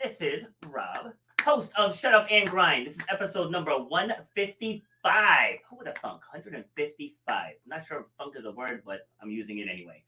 This is Rob, host of Shut Up and Grind. This is episode number 155. Who would have thunk? 155. I'm not sure if thunk is a word, but I'm using it anyway.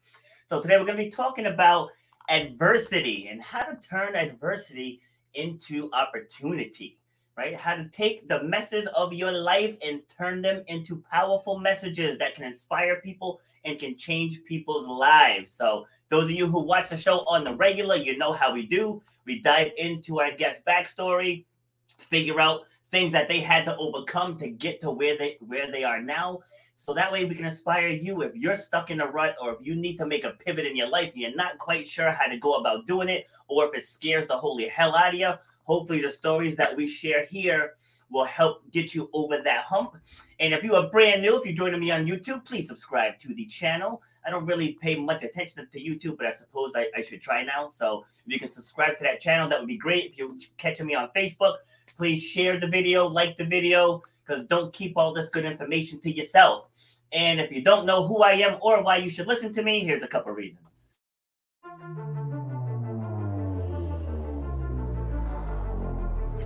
So today we're going to be talking about adversity and how to turn adversity into opportunity right? How to take the messes of your life and turn them into powerful messages that can inspire people and can change people's lives. So, those of you who watch the show on the regular, you know how we do. We dive into our guest backstory, figure out things that they had to overcome to get to where they where they are now. So that way we can inspire you if you're stuck in a rut or if you need to make a pivot in your life and you're not quite sure how to go about doing it, or if it scares the holy hell out of you, Hopefully, the stories that we share here will help get you over that hump. And if you are brand new, if you're joining me on YouTube, please subscribe to the channel. I don't really pay much attention to YouTube, but I suppose I, I should try now. So if you can subscribe to that channel, that would be great. If you're catching me on Facebook, please share the video, like the video, because don't keep all this good information to yourself. And if you don't know who I am or why you should listen to me, here's a couple reasons.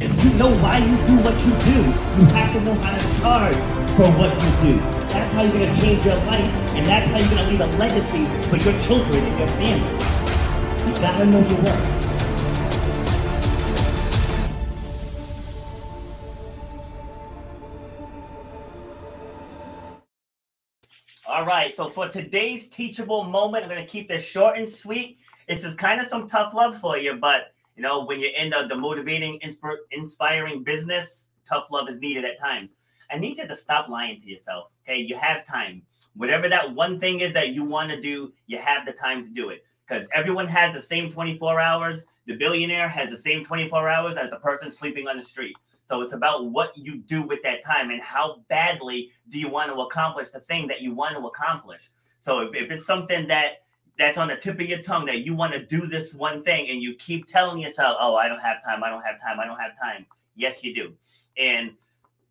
If you know why you do what you do, you have to know how to charge for what you do. That's how you're going to change your life, and that's how you're going to leave a legacy for your children and your family. You got to know your worth. All right, so for today's teachable moment, I'm going to keep this short and sweet. This is kind of some tough love for you, but you know, when you're in the, the motivating, insp- inspiring business, tough love is needed at times. I need you to stop lying to yourself. Okay, you have time. Whatever that one thing is that you want to do, you have the time to do it. Because everyone has the same 24 hours. The billionaire has the same 24 hours as the person sleeping on the street. So it's about what you do with that time and how badly do you want to accomplish the thing that you want to accomplish. So if, if it's something that that's on the tip of your tongue that you want to do this one thing and you keep telling yourself, oh, I don't have time, I don't have time, I don't have time. Yes, you do. And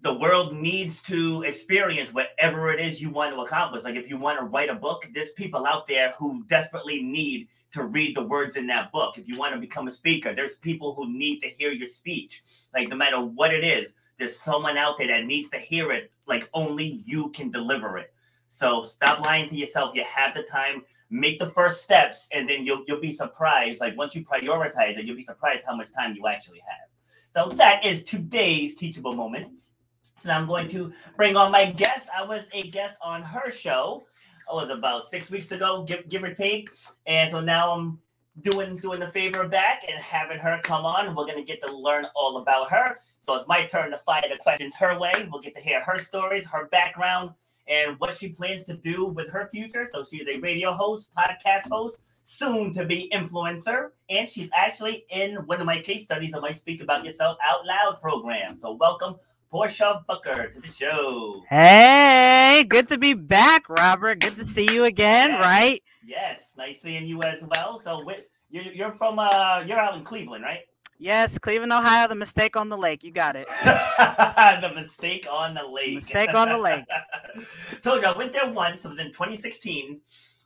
the world needs to experience whatever it is you want to accomplish. Like if you want to write a book, there's people out there who desperately need to read the words in that book. If you want to become a speaker, there's people who need to hear your speech. Like no matter what it is, there's someone out there that needs to hear it. Like only you can deliver it. So stop lying to yourself. You have the time make the first steps and then you'll you'll be surprised like once you prioritize it you'll be surprised how much time you actually have. So that is today's teachable moment. So i'm going to bring on my guest. I was a guest on her show oh, it was about six weeks ago give, give or take. And so now i'm doing doing the favor back and having her come on. We're going to get to learn all about her. So it's my turn to fire the questions her way. We'll get to hear her stories her background and what she plans to do with her future. So she's a radio host, podcast host, soon to be influencer, and she's actually in one of my case studies of my Speak About Yourself Out Loud program. So welcome, Portia Booker, to the show. Hey, good to be back, Robert. Good to see you again, Yes. right? Yes, nice seeing you as well. So with, you're, you're from uh you're out in Cleveland, right? Yes, Cleveland, Ohio, the mistake on the lake. You got it. the mistake on the lake. Mistake on the lake. Told you I went there once. It was in 2016.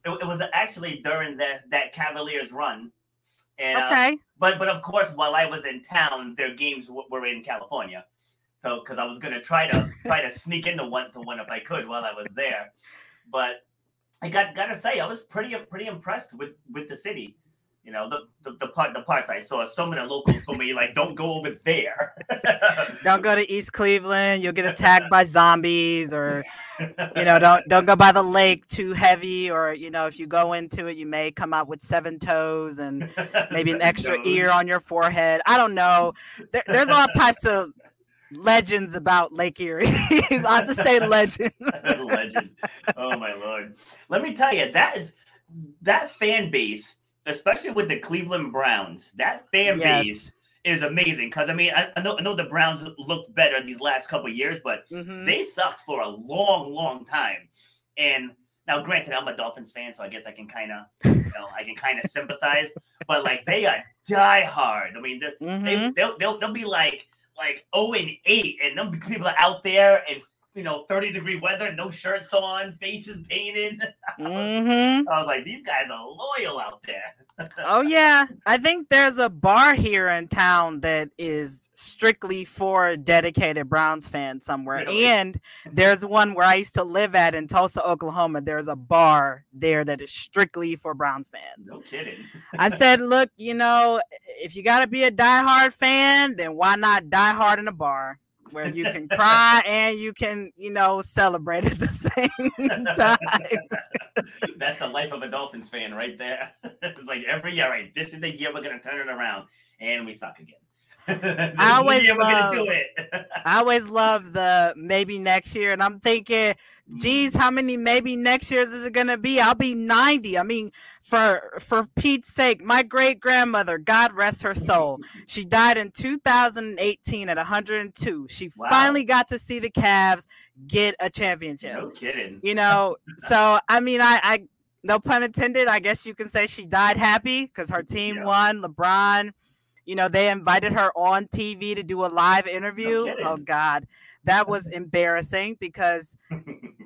It, it was actually during that that Cavaliers run. And, uh, Okay. but but of course, while I was in town, their games w- were in California. So because I was gonna try to try to sneak into one to one if I could while I was there, but I got gotta say I was pretty pretty impressed with with the city. You know the the, the part the parts I saw. Some of the locals told me like, "Don't go over there." Don't go to East Cleveland. You'll get attacked by zombies, or you know, don't don't go by the lake too heavy, or you know, if you go into it, you may come out with seven toes and maybe an extra ear on your forehead. I don't know. There, there's all types of legends about Lake Erie. I'll just say legend. Legend. Oh my lord. Let me tell you, that is that fan base, especially with the Cleveland Browns, that fan Yes. base is amazing. Because I mean, I, I know I know the Browns looked better these last couple of years, but Mhm. they sucked for a long, long time. And now, granted, I'm a Dolphins fan, so I guess I can kind of, you know, I can kind of sympathize. But like, they are die hard. I mean, they, Mhm. they they'll, they'll they'll be like like 0 and 8 and them people are out there in you know 30 degree weather no shirts on faces painted Mhm. i was like these guys are loyal out there Oh yeah, I think there's a bar here in town that is strictly for dedicated Browns fans somewhere, Really? and there's one where I used to live at in Tulsa, Oklahoma. There's a bar there that is strictly for Browns fans. no kidding I said, look, you know, if you got to be a diehard fan, then why not die hard in a bar where you can cry and you can, you know, celebrate at the same time. that's the life of a dolphins fan right there. It's like every year right this is the year we're gonna turn it around and we suck again. The always year we're gonna love- I always love the maybe next year, and I'm thinking, geez, how many maybe next years is it gonna be? I'll be 90. I mean, for for Pete's sake, my great grandmother, God rest her soul, she died in 2018 at 102. She Wow. finally got to see the Cavs get a championship. no kidding You know, so I mean, I, I no pun intended. I guess you can say she died happy because her team Yeah. won. LeBron, you know, they invited her on TV to do a live interview. Oh, kidding. oh God, that was embarrassing because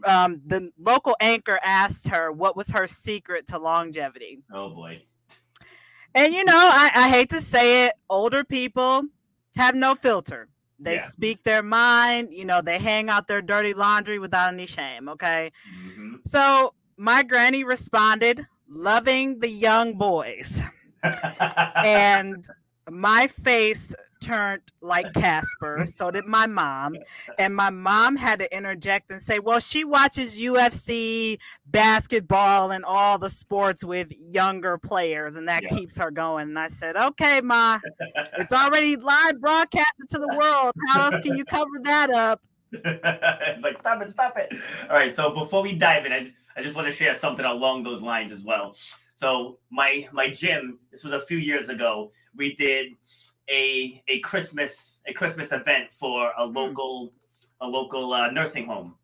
um, the local anchor asked her what was her secret to longevity. oh boy And you know, I, I hate to say it, older people have no filter. They Yeah. speak their mind. You know, they hang out their dirty laundry without any shame. Okay. Mhm. So my granny responded, loving the young boys. And my face turned like Casper. So did my mom. And my mom had to interject and say, well, she watches UFC, basketball, and all the sports with younger players, and that Yeah. keeps her going. And I said, okay, Ma, it's already live broadcasted to the world. How else can you cover that up? it's like stop it, stop it. All right, so before we dive in, I just, I just want to share something along those lines as well. So my my gym, this was a few years ago. We did a a Christmas a Christmas event for a local a local uh, nursing home.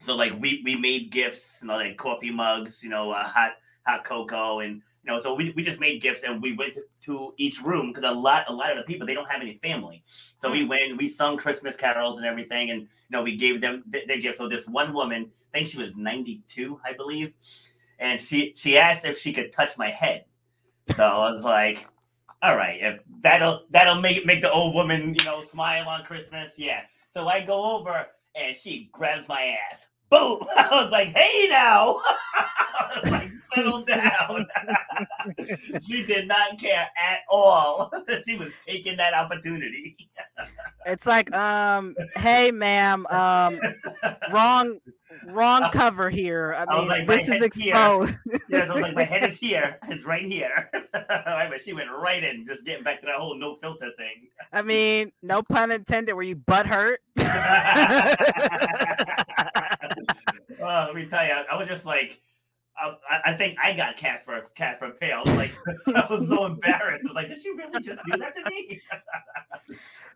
So like we we made gifts, you know, like coffee mugs, you know, uh, hot hot cocoa, and you know, so we, we just made gifts and we went to, to each room because a lot a lot of the people they don't have any family. So we went, we sung Christmas carols and everything, and you know, we gave them th- their gifts. So this one woman, I think she was 92, I believe, and she she asked if she could touch my head. So I was like, all right, if that'll that'll make make the old woman, you know, smile on Christmas, yeah. So I go over and she grabs my ass. Boom! I was like, hey now. I was like, settle down. she did not care at all. she was taking that opportunity. It's like, um, hey, ma'am, um, wrong, wrong cover here. I I mean, like, this is exposed. Yeah, I was like, my head is here. It's right here. But she went right in, just getting back to that whole no filter thing. I mean, no pun intended. Were you butt hurt? Uh, let me tell you, I, I was just like, I, I think I got Casper Casper. I was like, I was so embarrassed. I was like, did she really just do that to me?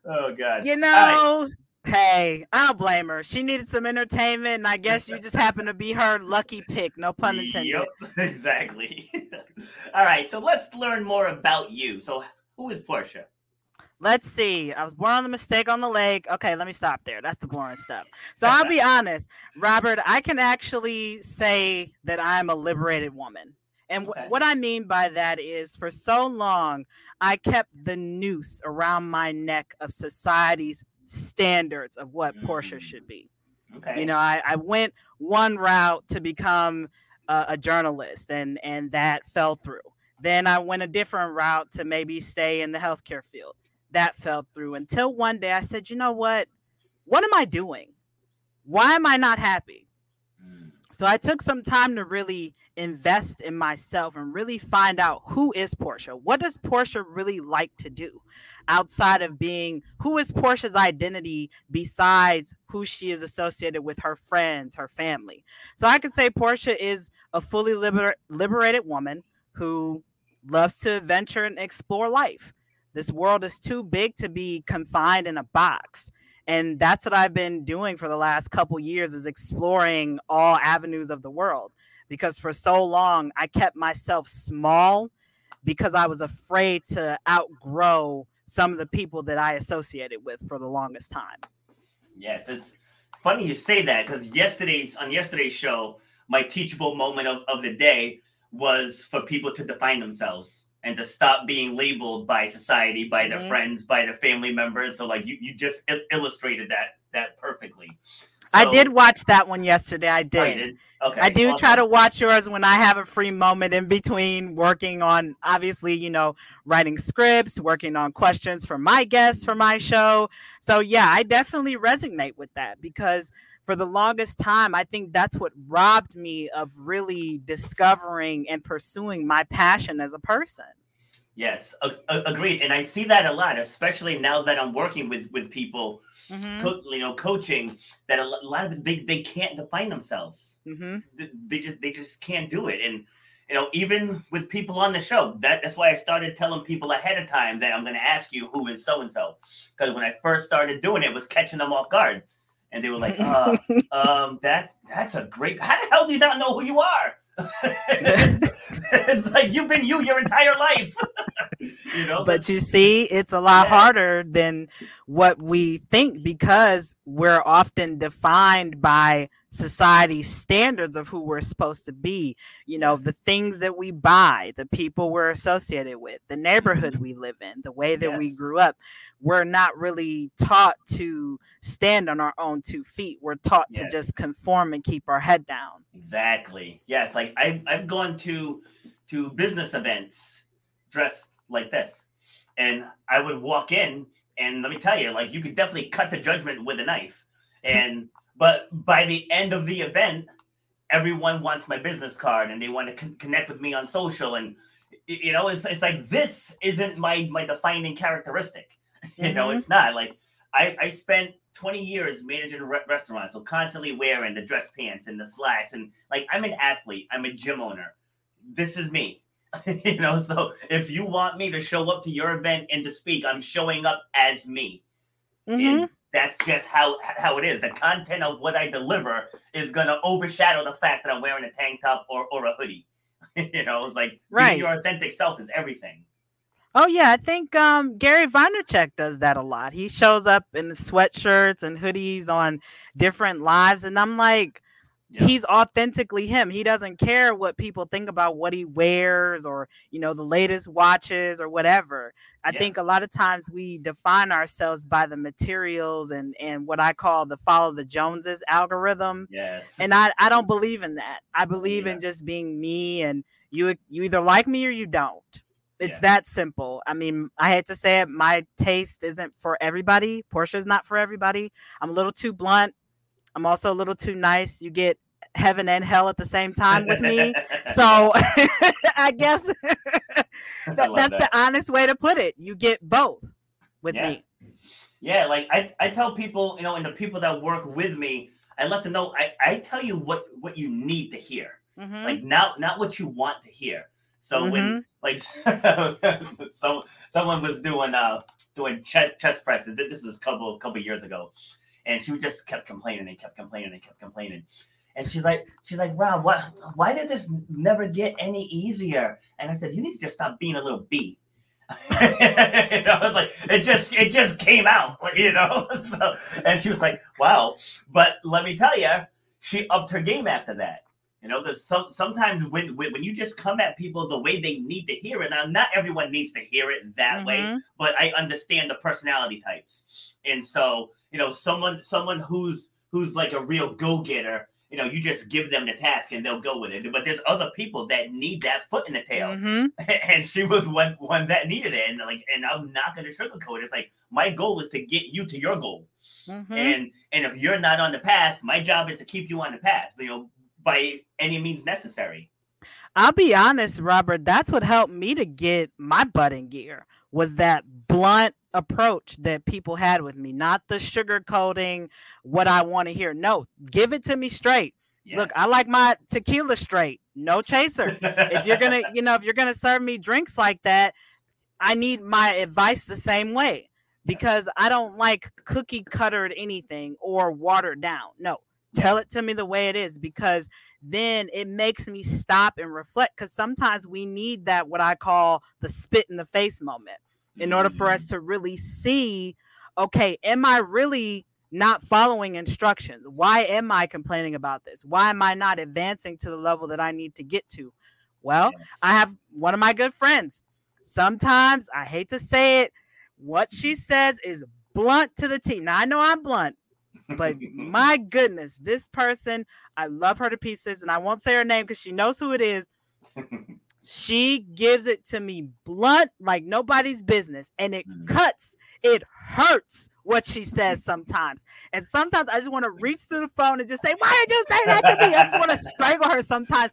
oh God. You know, hey, I don't blame her. She needed some entertainment, and I guess you just happen to be her lucky pick. No pun intended. Yep, exactly. All right, so let's learn more about you. So, who is Portia? Let's see. I was born on the mistake on the lake. Okay, let me stop there. That's the boring stuff. So I'll be honest, Robert, I can actually say that I'm a liberated woman. And okay. what I mean by that is for so long, I kept the noose around my neck of society's standards of what mm-hmm. Portia should be. Okay. You know, I, I went one route to become a, a journalist, and, and that fell through. Then I went a different route to maybe stay in the healthcare field that fell through until one day I said, you know what? What am I doing? Why am I not happy? So I took some time to really invest in myself and really find out who is Portia? What does Portia really like to do outside of being who is Portia's identity besides who she is associated with her friends, her family? So I could say Portia is a fully liber- liberated woman who loves to venture and explore life. This world is too big to be confined in a box. And that's what I've been doing for the last couple years is exploring all avenues of the world because for so long I kept myself small because I was afraid to outgrow some of the people that I associated with for the longest time. Yes, it's funny you say that because yesterday's on yesterday's show, my teachable moment of, of the day was for people to define themselves and to stop being labeled by society, by their mm-hmm. friends, by their family members. So like you, you just il- illustrated that that perfectly. So, I did watch that one yesterday. I did. Oh, did? Okay. I do awesome. try to watch yours when I have a free moment in between working on, obviously, you know, writing scripts, working on questions for my guests for my show. So, yeah, I definitely resonate with that because for the longest time, I think that's what robbed me of really discovering and pursuing my passion as a person. Yes, agreed, and I see that a lot, especially now that I'm working with with people, mm-hmm. co- you know, coaching. That a lot of they they can't define themselves. Mm-hmm. They, they just they just can't do it, and you know, even with people on the show, that, that's why I started telling people ahead of time that I'm going to ask you who is so and so. Because when I first started doing it, it was catching them off guard and they were like, uh, um, that's that's a great. How the hell do you not know who you are? it's, it's, like you've been you your entire life. you know, but you see, it's a lot yeah. harder than what we think because we're often defined by society's standards of who we're supposed to be you know the things that we buy the people we're associated with the neighborhood mm-hmm. we live in the way that yes. we grew up we're not really taught to stand on our own two feet we're taught yes. to just conform and keep our head down exactly yes like I've, I've gone to to business events dressed like this and i would walk in and let me tell you like you could definitely cut the judgment with a knife and but by the end of the event, everyone wants my business card and they want to con- connect with me on social. And you know, it's it's like this isn't my my defining characteristic. Mm-hmm. you know, mm-hmm. it's not like I I spent 20 years managing a re- restaurant, so constantly wearing the dress pants and the slacks, and like I'm an athlete, I'm a gym owner. This is me. you know, so if you want me to show up to your event and to speak, I'm showing up as me. Mm-hmm that's just how how it is. The content of what I deliver is gonna overshadow the fact that I'm wearing a tank top or, or a hoodie. you know, it's like right. your authentic self is everything. Oh yeah, I think um, Gary Vaynerchuk does that a lot. He shows up in sweatshirts and hoodies on different lives, and I'm like, he's authentically him. He doesn't care what people think about what he wears or, you know, the latest watches or whatever. I yeah. think a lot of times we define ourselves by the materials and and what I call the follow the Joneses algorithm. Yes. And I I don't believe in that. I believe yeah. in just being me and you you either like me or you don't. It's yeah. that simple. I mean, I hate to say it, my taste isn't for everybody. Portia's not for everybody. I'm a little too blunt. I'm also a little too nice. You get heaven and hell at the same time with me. so I guess that, I that's that. the honest way to put it. You get both with yeah. me. Yeah, like I, I tell people, you know, and the people that work with me, I let them know. I, I tell you what what you need to hear, Mhm. like not not what you want to hear. So when like some someone was doing uh doing chest, chest presses, this was a couple couple years ago, and she just kept complaining and kept complaining and kept complaining. And she's like, she's like, Rob, what? Why did this never get any easier? And I said, you need to just stop being a little bee. know, it's like it just it just came out, you know. So and she was like, "Wow!" But let me tell you, she upped her game after that. You know, there's some sometimes when, when when you just come at people the way they need to hear it. Now, not everyone needs to hear it that way, Mhm. but I understand the personality types, and so you know, someone someone who's who's like a real go getter. You know, you just give them the task and they'll go with it. But there's other people that need that foot in the tail Mhm. and she was one one that needed it and like and i'm not going to sugarcoat it it's like my goal is to get you to your goal Mhm. and and if you're not on the path my job is to keep you on the path you know by any means necessary I'll be honest, Robert. That's what helped me to get my butt in gear was that blunt approach that people had with me, not the sugarcoating what I want to hear. No, give it to me straight. Look, I like my tequila straight, no chaser. if you're gonna, you know, if you're gonna serve me drinks like that, I need my advice the same way because I don't like cookie cuttered anything or watered down. No, tell it to me the way it is because then it makes me stop and reflect because sometimes we need that what I call the spit in the face moment in order for us mm-hmm. to really see okay, am I really not following instructions? Why am I complaining about this? Why am I not advancing to the level that I need to get to? Well, Yes. I have one of my good friends. Sometimes I hate to say it, what she says is blunt to the T. Now I know I'm blunt, but my goodness, this person, I love her to pieces, and I won't say her name because she knows who it is. She gives it to me blunt, like nobody's business, and it Mhm. cuts. It hurts what she says sometimes. And sometimes I just want to reach through the phone and just say, Why did you say that to me? I just want to strangle her sometimes.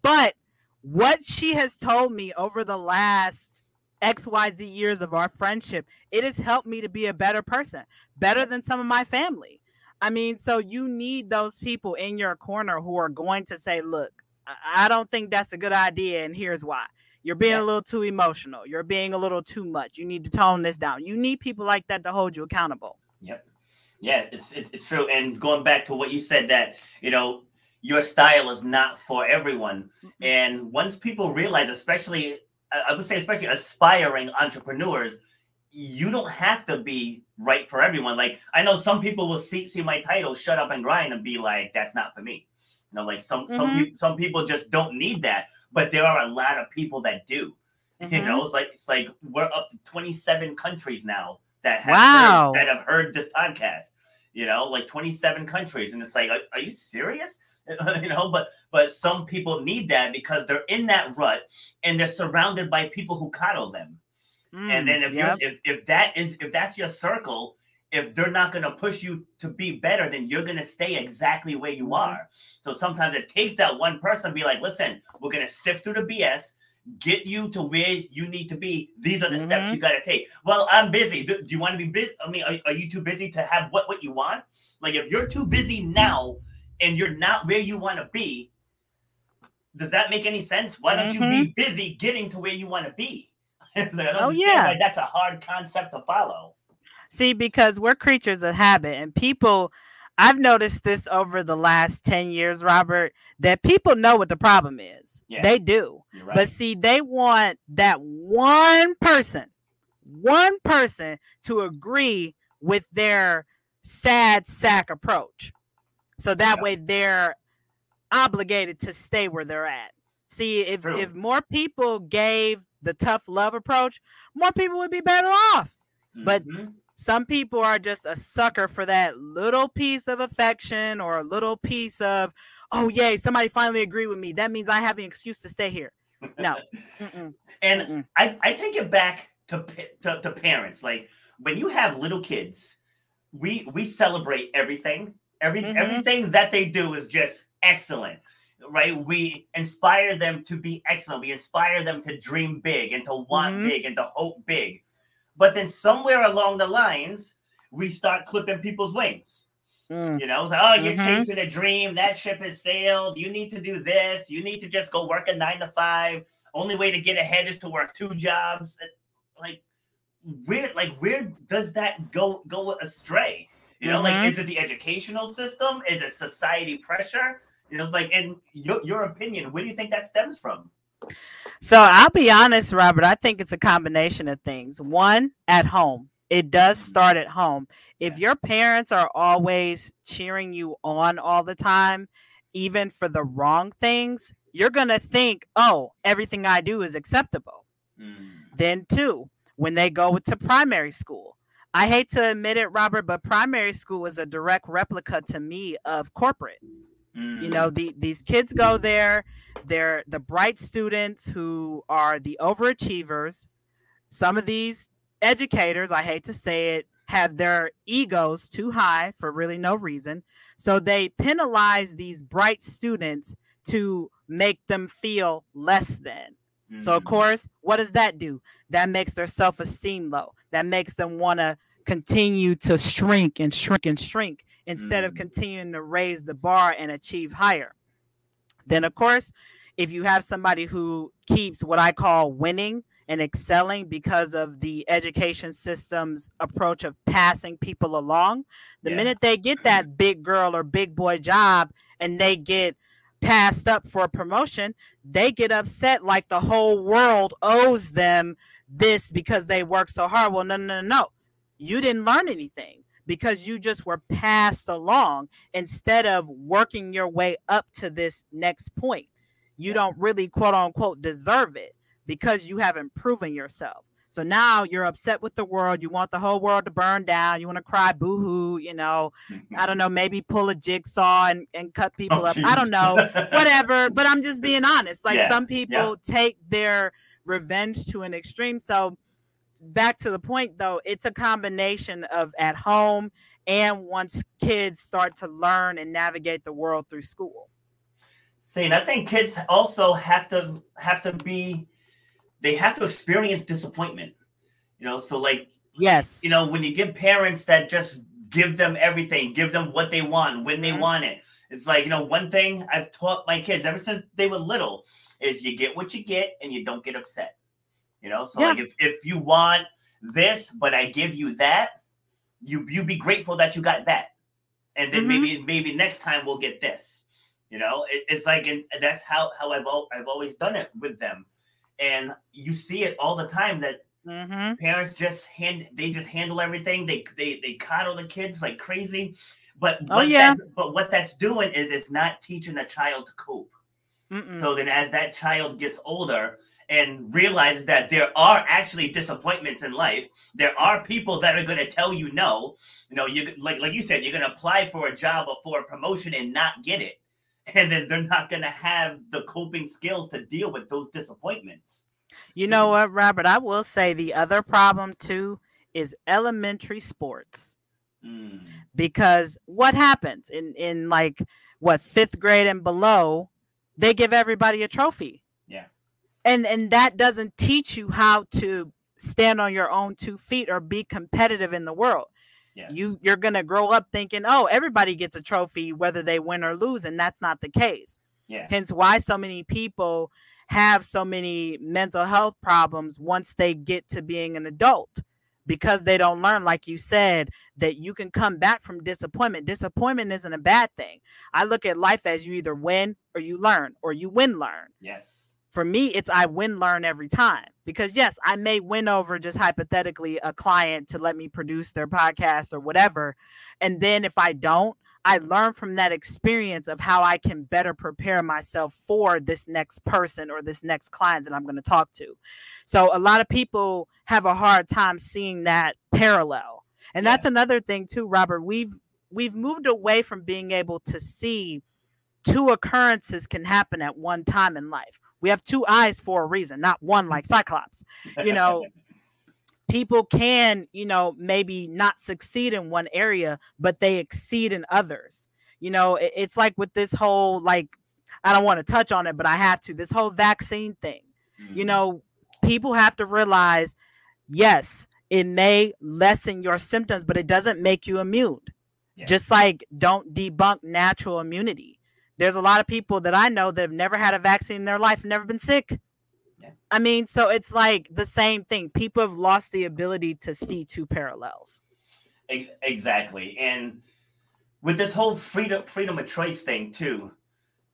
But what she has told me over the last XYZ years of our friendship, it has helped me to be a better person, better than some of my family. I mean, so you need those people in your corner who are going to say, Look, I don't think that's a good idea, and here's why. You're being Yeah. a little too emotional. You're being a little too much. You need to tone this down. You need people like that to hold you accountable. Yep. Yeah, it's it's true. And going back to what you said that you know your style is not for everyone, and once people realize, especially I would say, especially aspiring entrepreneurs, you don't have to be right for everyone. Like I know some people will see see my title, "Shut Up and Grind," and be like, "That's not for me." You know, like some some Mhm. people some people just don't need that, but there are a lot of people that do. You Mhm. know, it's like it's like we're up to 27 countries now that have Wow. heard, that have heard this podcast. You know, like 27 countries, and it's like, are, are you serious? you know, but but some people need that because they're in that rut and they're surrounded by people who coddle them. And then Mm, if yep. you if, if that is if that's your circle, if they're not gonna push you to be better, then you're gonna stay exactly where you Mhm. are. So sometimes it takes that one person to be like, listen, we're gonna sift through the BS, get you to where you need to be. These are the steps Mhm. you gotta take. Well, I'm busy. Do, do you want to be busy? I mean, are, are you too busy to have what what you want? Like if you're too busy now and you're not where you want to be, does that make any sense? Why don't you be busy getting to where you want to be? Like, Oh, yeah. why that's a hard concept to follow. See, because we're creatures of habit, and people, I've noticed this over the last 10 years, Robert, that people know what the problem is. Yeah. They do. Right. But see, they want that one person, one person to agree with their sad sack approach. So that Yeah. way they're obligated to stay where they're at. See, if True. if more people gave the tough love approach, more people would be better off. but- Mhm. Some people are just a sucker for that little piece of affection or a little piece of, oh yay, somebody finally agreed with me. That means I have an excuse to stay here. No. Mm-mm, and mm-mm. I, I take it back to, to to parents. Like when you have little kids, we we celebrate everything. Every Mhm. everything that they do is just excellent. Right? We inspire them to be excellent. We inspire them to dream big and to want Mhm. big and to hope big. But then somewhere along the lines, we start clipping people's wings. Mm. You know, like, oh, you're mm-hmm. chasing a dream. That ship has sailed. You need to do this. You need to just go work a nine to five. Only way to get ahead is to work two jobs. Like, where, like, where does that go go astray? You know, mm-hmm. like, is it the educational system? Is it society pressure? You know, it's like, in your, your opinion, where do you think that stems from? So I'll be honest, Robert. I think it's a combination of things. One, at home. It does start at home. If your parents are always cheering you on all the time, even for the wrong things, you're going to think, oh, everything I do is acceptable. Mm. Then, two, when they go to primary school, I hate to admit it, Robert, but primary school is a direct replica to me of corporate. Mm. You know, the, these kids go there, they're the bright students who are the overachievers. Some of these educators, I hate to say it, have their egos too high for really no reason. So they penalize these bright students to make them feel less than. Mm-hmm. So, of mm. course, what does that do? That makes their self esteem low. That makes them want to continue to shrink and shrink and shrink instead mm-hmm. of mm. continuing to raise the bar and achieve higher. Then, of course, if you have somebody who keeps what I call winning, and excelling because of the education system's approach of passing people along. The yeah. minute they get that big girl or big boy job and they get passed up for a promotion, they get upset like the whole world owes them this because they work so hard. Well, no, no, no, no. You didn't learn anything because you just were passed along instead of working your way up to this next point. You don't really, quote unquote, deserve it because you haven't proven yourself. So now you're upset with the world. You want the whole world to burn down. You want to cry boo hoo, you know, mm-hmm. I don't know, maybe pull a jigsaw and, and cut oh, people oh, up. Geez. I don't know, whatever. But I'm just being honest. Like yeah, some people yeah. take their revenge to an extreme. So back to the point though, it's a combination of at home and once kids start to learn and navigate the world through school. See, and I think kids also have to have to be they have to experience disappointment. You know, so like yes, you know, when you give parents that just give them everything, give them what they want when they mm-hmm. want it. It's like, you know, one thing I've taught my kids ever since they were little is you get what you get and you don't get upset. You know, so yeah. like if, if you want this, but I give you that, you you be grateful that you got that. And then mm-hmm. maybe maybe next time we'll get this. You know, it, it's like and that's how how I've I've always done it with them and you see it all the time that mm-hmm. parents just hand they just handle everything. They they they coddle the kids like crazy. But oh, yeah. but what that's doing is it's not teaching a child to cope. Mm-mm. So then, as that child gets older and realizes that there are actually disappointments in life, there are people that are going to tell you no. You know, you like like you said, you're going to apply for a job or for a promotion and not get it and then they're not going to have the coping skills to deal with those disappointments. You know what, Robert? I will say the other problem too is elementary sports. Mm. Because what happens in in like what 5th grade and below, they give everybody a trophy. And and that doesn't teach you how to stand on your own two feet or be competitive in the world. Yes. You you're gonna grow up thinking, oh, everybody gets a trophy whether they win or lose, and that's not the case. Yeah. Hence why so many people have so many mental health problems once they get to being an adult because they don't learn like you said that you can come back from disappointment disappointment isn't a bad thing i look at life as you either win or you learn or you win learn yes for me, it's I win learn every time because yes, I may win over just hypothetically a client to let me produce their podcast or whatever. And then if I don't, I learn from that experience of how I can better prepare myself for this next person or this next client that I'm going to talk to. So a lot of people have a hard time seeing that parallel. And yeah. that's another thing too, Robert. We've we've moved away from being able to see two occurrences can happen at one time in life. We have two eyes for a reason, not one like Cyclops. You know, people can, you know, maybe not succeed in one area, but they exceed in others. You know, it's like with this whole like I don't want to touch on it, but I have to. This whole vaccine thing. Mm-hmm. You know, people have to realize yes, it may lessen your symptoms, but it doesn't make you immune. Yeah. Just like don't debunk natural immunity. There's a lot of people that I know that have never had a vaccine in their life, and never been sick. Yeah. I mean, so it's like the same thing. People have lost the ability to see two parallels. Exactly. And with this whole freedom freedom of choice thing too,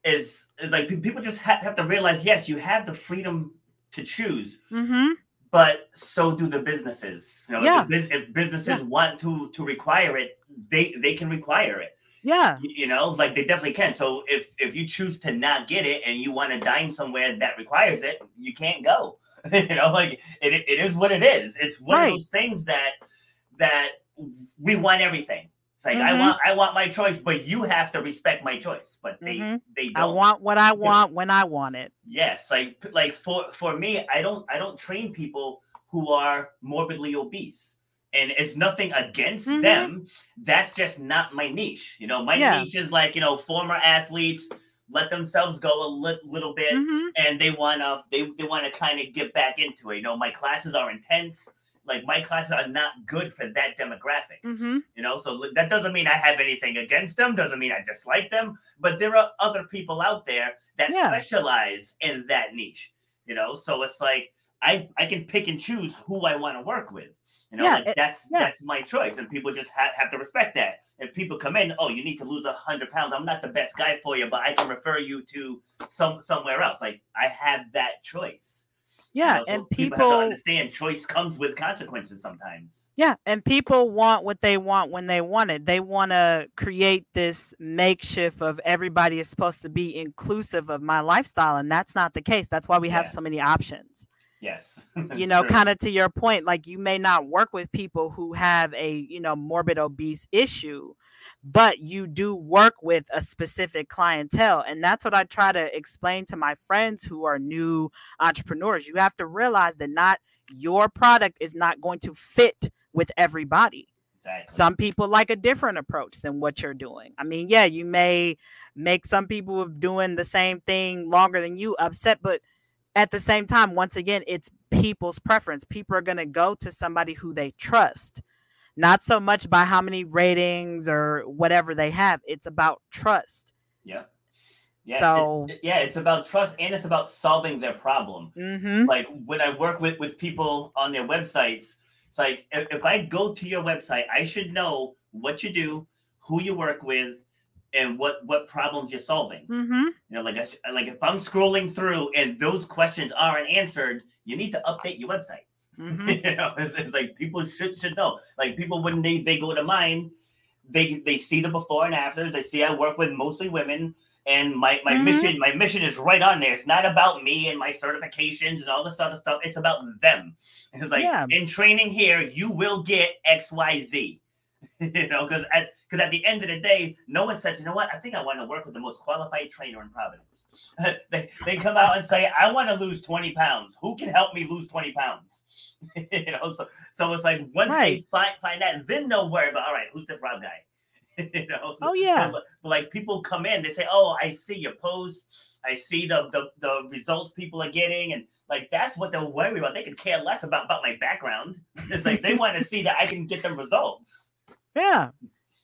is, is like people just ha- have to realize yes, you have the freedom to choose, Mm-hmm. but so do the businesses. You know, Yeah. if, if businesses Yeah. want to to require it, they they can require it. Yeah. You know, like they definitely can. So if if you choose to not get it and you want to dine somewhere that requires it, you can't go. you know, like it, it is what it is. It's one Right. of those things that that we want everything. It's like I Mhm. want I want my choice, but you have to respect my choice. But they Mhm. they don't. I want what I want when I want it. yes, like like for for me, I don't I don't train people who are morbidly obese. And it's nothing against Mhm. them. That's just not my niche. You know, my Yeah. niche is like, you know, former athletes let themselves go a li- little bit Mhm. and they wanna they, they wanna kind of get back into it. You know, my classes are intense. Like my classes are not good for that demographic. Mm-hmm. You know, so that doesn't mean I have anything against them, doesn't mean I dislike them, but there are other people out there that Yeah. specialize in that niche. You know, so it's like I I can pick and choose who I want to work with. You know, Yeah, like it- that's yeah. that's my choice, and people just ha- have to respect that. If people come in, oh, you need to lose a hundred pounds. I'm not the best guy for you, but I can refer you to some somewhere else. Like I have that choice. You Yeah, know, so and have to people understand choice comes with consequences sometimes. Yeah, and people want what they want when they want it. They want to create this makeshift of everybody is supposed to be inclusive of my lifestyle, and that's not the case. That's why we have Yeah. so many options. Yes, you know, kind of to your point, like you may not work with people who have a, you know, morbid obese issue, but you do work with a specific clientele. And that's what I try to explain to my friends who are new entrepreneurs. You have to realize that not your product is not going to fit with everybody. exactly. Some people like a different approach than what you're doing. I mean, yeah, you may make some people of doing the same thing longer than you upset, but at the same time, once again, it's people's preference. People are going to go to somebody who they trust, not so much by how many ratings or whatever they have. It's about trust. Yeah. Yeah. So- it's, yeah, it's about trust and it's about solving their problem. Mm-hmm. Like when I work with with people on their websites, it's like if, if I go to your website, I should know what you do, who you work with, and what what problems you're solving. Mm-hmm. You know, like sh- like if I'm scrolling through and those questions aren't answered, you need to update your website. Mm-hmm. you know, it's, it's like people should should know. Like people when they they go to mine, they they see the before and after. They see I work with mostly women, and my my Mhm. mission my mission is right on there. It's not about me and my certifications and all this other stuff. It's about them. It's like Yeah. in training here, you will get X Y Z. you know, because at because at the end of the day, no one says, you know what, I think I want to work with the most qualified trainer in Providence. they, they come out and say, I want to lose 20 pounds. Who can help me lose 20 pounds? you know, so so it's like once Right. they find find that, then they'll worry about all right, who's the Rob guy? you know, so, Oh, yeah. so, like people come in, they say, Oh, I see your post, I see the the, the results people are getting, and like that's what they'll worry about. They could care less about, about my background. It's like they want to see that I can get them results. Yeah.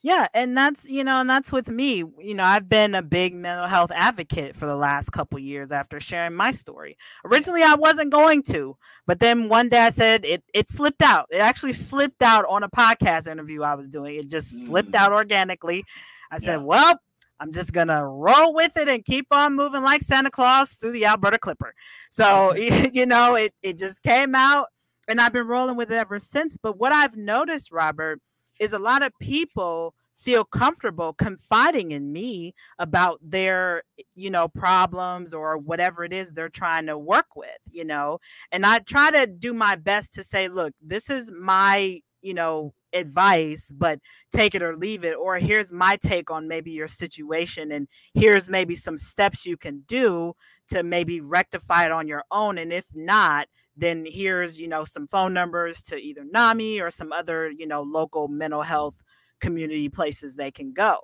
Yeah, and that's you know, and that's with me. You know, I've been a big mental health advocate for the last couple years after sharing my story. Originally, I wasn't going to, but then one day I said it. It slipped out. It actually slipped out on a podcast interview I was doing. It just slipped Mm. out organically. I said, Yeah. "Well, I'm just gonna roll with it and keep on moving like Santa Claus through the Alberta Clipper." So you know, it it just came out, and I've been rolling with it ever since. But what I've noticed, Robert is a lot of people feel comfortable confiding in me about their you know problems or whatever it is they're trying to work with you know? And i try to do my best to say look this is my you know advice but take it or leave it or here's my take on maybe your situation and here's maybe some steps you can do to maybe rectify it on your own and if not then here's you know some phone numbers to either NAMI or some other you know local mental health community places they can go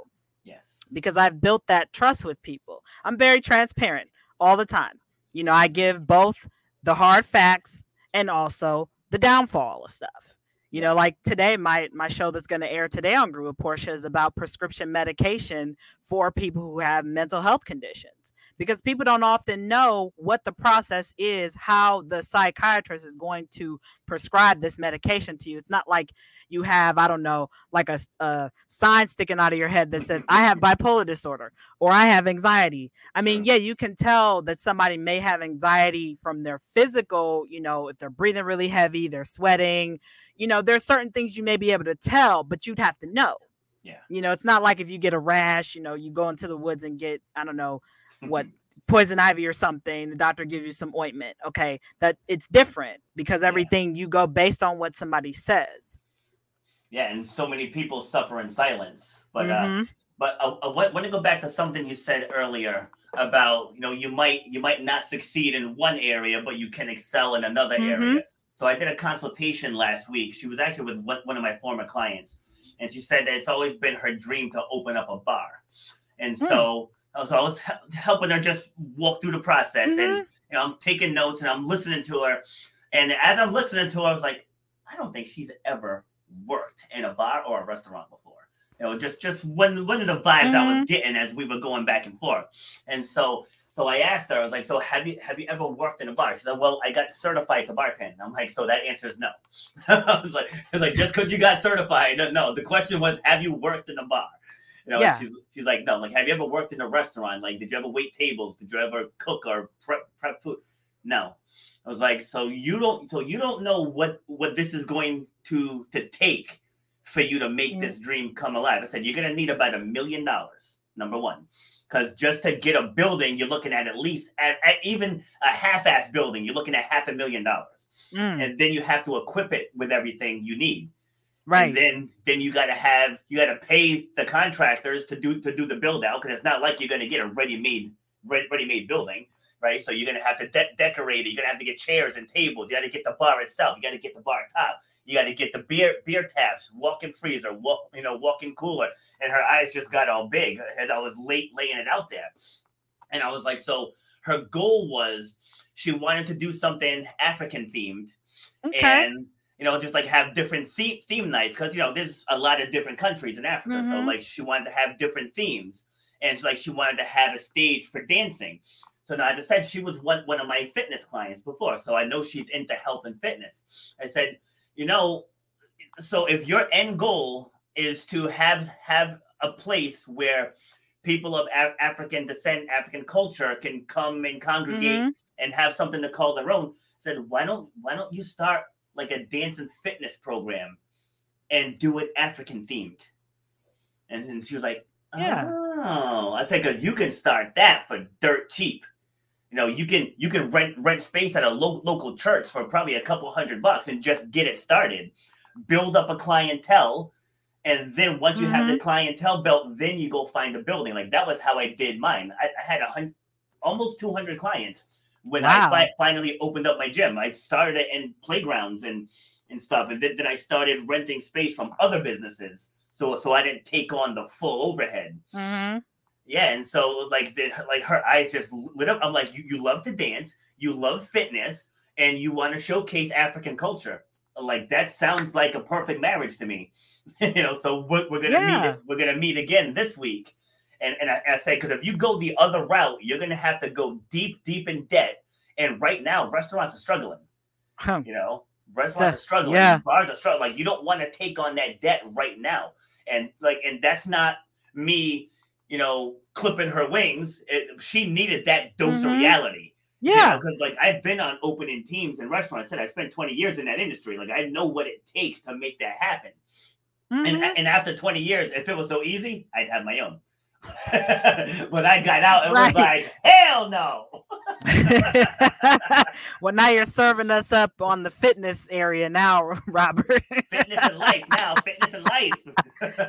Yes. because I've built that trust with people. I'm very transparent all the time. You know, I give both the hard facts and also the downfall of stuff. You know, like today, my my show that's going to air today on with Portia is about prescription medication for people who have mental health conditions because people don't often know what the process is, how the psychiatrist is going to prescribe this medication to you. It's not like you have, I don't know, like a, a sign sticking out of your head that says, I have bipolar disorder or I have anxiety. I mean, yeah, you can tell that somebody may have anxiety from their physical, you know, if they're breathing really heavy, they're sweating, you know, there's certain things you may be able to tell, but you'd have to know. Yeah. You know, it's not like if you get a rash, you know, you go into the woods and get, I don't know, what poison ivy or something the doctor gives you some ointment okay that it's different because everything yeah. you go based on what somebody says yeah and so many people suffer in silence but uh, mm-hmm. uh but uh, I want to go back to something you said earlier about you know you might you might not succeed in one area but you can excel in another mm-hmm. area so i did a consultation last week she was actually with one of my former clients and she said that it's always been her dream to open up a bar and mm. so so I was helping her just walk through the process, mm-hmm. and you know, I'm taking notes and I'm listening to her. And as I'm listening to her, I was like, I don't think she's ever worked in a bar or a restaurant before. You know, just just one one of the vibes mm-hmm. I was mm-hmm. getting as we were going back and forth. And so so I asked her, I was like, so have you have you ever worked in a bar? She said, well, I got certified to bartend. I'm like, so that answer is no. I was like, I was like, just because you got certified, no, no. The question was, have you worked in a bar? You know, yeah. she's she's like, no, like, have you ever worked in a restaurant? Like, did you ever wait tables? Did you ever cook or prep prep food? No. I was like, so you don't, so you don't know what what this is going to to take for you to make this dream come alive. I said you're gonna need about a million dollars. Number one, because just to get a building, you're looking at at least at, at even a half-ass building, you're looking at half a million dollars, mm. and then you have to equip it with everything you need. Right. And then then you got to have you got to pay the contractors to do to do the build out because it's not like you're going to get a ready made ready made building, right? So you're going to have to de- decorate it. You're going to have to get chairs and tables. You got to get the bar itself. You got to get the bar top. You got to get the beer beer taps, walk-in freezer, walk you know walk-in cooler. And her eyes just got all big as I was late laying it out there. And I was like, so her goal was she wanted to do something African themed. Okay. And you know, just like have different theme, theme nights because you know there's a lot of different countries in Africa. Mm-hmm. So like she wanted to have different themes, and like she wanted to have a stage for dancing. So now, as I said, she was one one of my fitness clients before, so I know she's into health and fitness. I said, you know, so if your end goal is to have have a place where people of Af- African descent, African culture can come and congregate mm-hmm. and have something to call their own, I said, why don't why don't you start like a dance and fitness program and do it African themed. And then she was like, yeah. Oh, I said, because you can start that for dirt cheap. You know, you can you can rent rent space at a lo- local church for probably a couple hundred bucks and just get it started. Build up a clientele, and then once you mm-hmm. have the mm-hmm. clientele built, then you go find a building. Like that was how I did mine. I, I had a hundred, almost two hundred clients when wow. I fi- finally opened up my gym. I started it in playgrounds and and stuff, and then, then I started renting space from other businesses. So so I didn't take on the full overhead. Mm-hmm. Yeah, and so like the, like her eyes just lit up. I'm like, you you love to dance, you love fitness, and you want to showcase African culture. Like that sounds like a perfect marriage to me. you know, so we're, we're gonna yeah. meet. We're gonna meet again this week and, and I, I say, because if you go the other route, you're going to have to go deep, deep in debt. And right now, restaurants are struggling. You know, restaurants are struggling. Yeah. Bars are struggling. Like, you don't want to take on that debt right now. And like, and that's not me, you know, clipping her wings. It, she needed that dose mm-hmm. of reality. Yeah. Because you know, like I've been on opening teams and restaurants. I said I spent 20 years in that industry. Like I know what it takes to make that happen. Mm-hmm. And, and after 20 years, if it was so easy, I'd have my own. when I got out, it was like, hell no. well, now you're serving us up on the fitness area now, Robert. fitness and life now, fitness and life.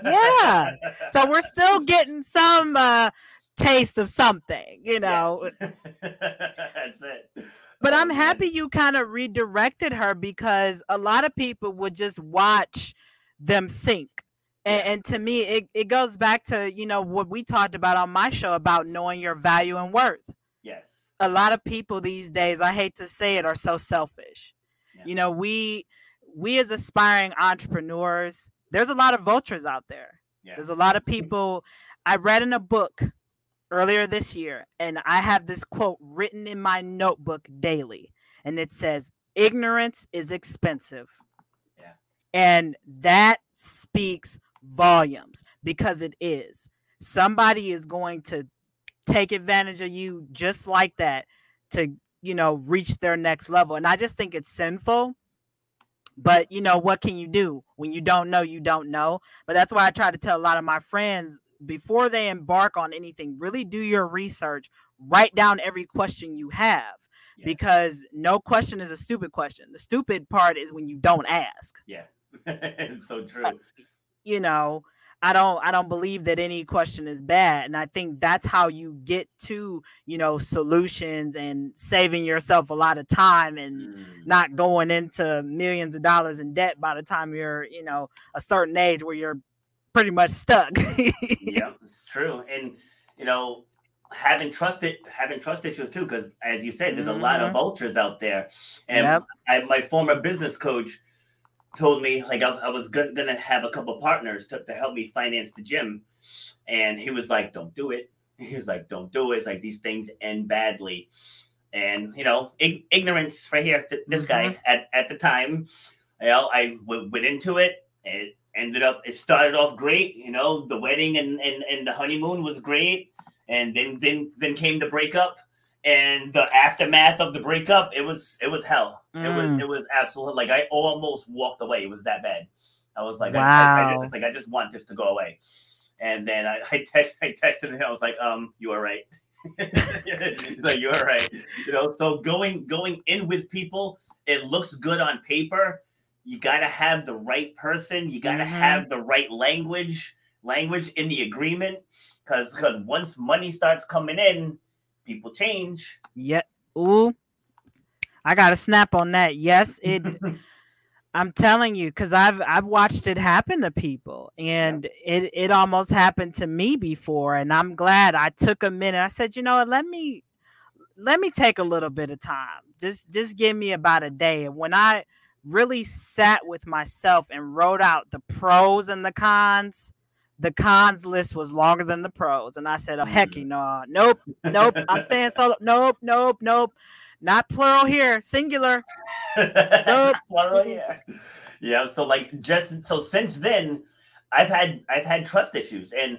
yeah. So we're still getting some uh, taste of something, you know. Yes. That's it. But I'm oh, happy you kind of redirected her because a lot of people would just watch them sink and, and, to me, it, it goes back to, you know, what we talked about on my show about knowing your value and worth. Yes. A lot of people these days, I hate to say it, are so selfish. Yeah. You know, we we as aspiring entrepreneurs, there's a lot of vultures out there. Yeah. There's a lot of people. I read in a book earlier this year, and I have this quote written in my notebook daily, and it says, Ignorance is expensive. Yeah. And that speaks volumes because it is. Somebody is going to take advantage of you just like that to, you know, reach their next level. And I just think it's sinful. But you know, what can you do when you don't know, you don't know. But that's why I try to tell a lot of my friends before they embark on anything, really do your research, write down every question you have. Yes. Because no question is a stupid question. The stupid part is when you don't ask. Yeah. it's so true. You know, I don't I don't believe that any question is bad. And I think that's how you get to, you know, solutions and saving yourself a lot of time and Mm. not going into millions of dollars in debt by the time you're, you know, a certain age where you're pretty much stuck. yeah, it's true. And you know, having trusted having trust issues too, because as you said, there's a lot of vultures out there. And Yep. I, my former business coach told me like I, I was go- gonna have a couple partners to, to help me finance the gym, and he was like, "Don't do it." He was like, "Don't do it." It's like these things end badly, and you know, ig- ignorance right here. th- this guy mm-hmm. at at the time, you know, I w- went into it. It ended up. It started off great. You know, the wedding and and, and the honeymoon was great, and then then then came the breakup. And the aftermath of the breakup, it was it was hell. It was Mm. it was absolute. Like I almost walked away. It was that bad. I was like, I, I, I Wow. just, like I just want this to go away. And then I, I, text, I texted him. I was like, um, you are right. He's like, you are right. You know, so going going in with people, it looks good on paper. You gotta have the right person. You gotta Mhm. have the right language language in the agreement. Because because once money starts coming in, people change. yeah. Ooh. I got to snap on that. Yes, it I'm telling you, because I've I've watched it happen to people, and it it almost happened to me before, and I'm glad I took a minute. I said, you know what, let me let me take a little bit of time. Just just give me about a day. And when I really sat with myself and wrote out the pros and the cons, the cons list was longer than the pros. And I said, oh heck Mm. no, nope, nope, I'm staying solo. Nope, nope, nope. Not plural here, singular. Plural, here. Yeah. So like just so since then, I've had I've had trust issues, and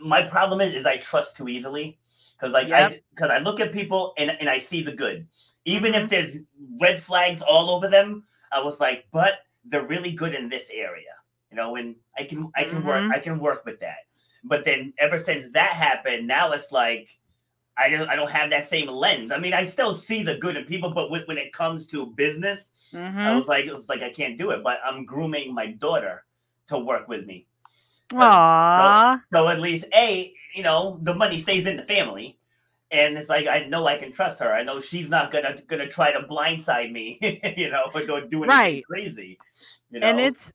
my problem is is I trust too easily because like I Yep. because I look at people and and I see the good, even Mhm. if there's red flags all over them. I was like, but they're really good in this area, you know, and I can I can work Mhm. I can work with that. But then ever since that happened, now it's like I don't I don't have that same lens. I mean, I still see the good in people, but when, when it comes to business, I Mhm. was like, it was like I can't do it. But I'm grooming my daughter to work with me. Aww. So at least a, you know, the money stays in the family. And it's like I know I can trust her. I know she's not gonna gonna try to blindside me, you know, or do anything Right. crazy. You know? and it's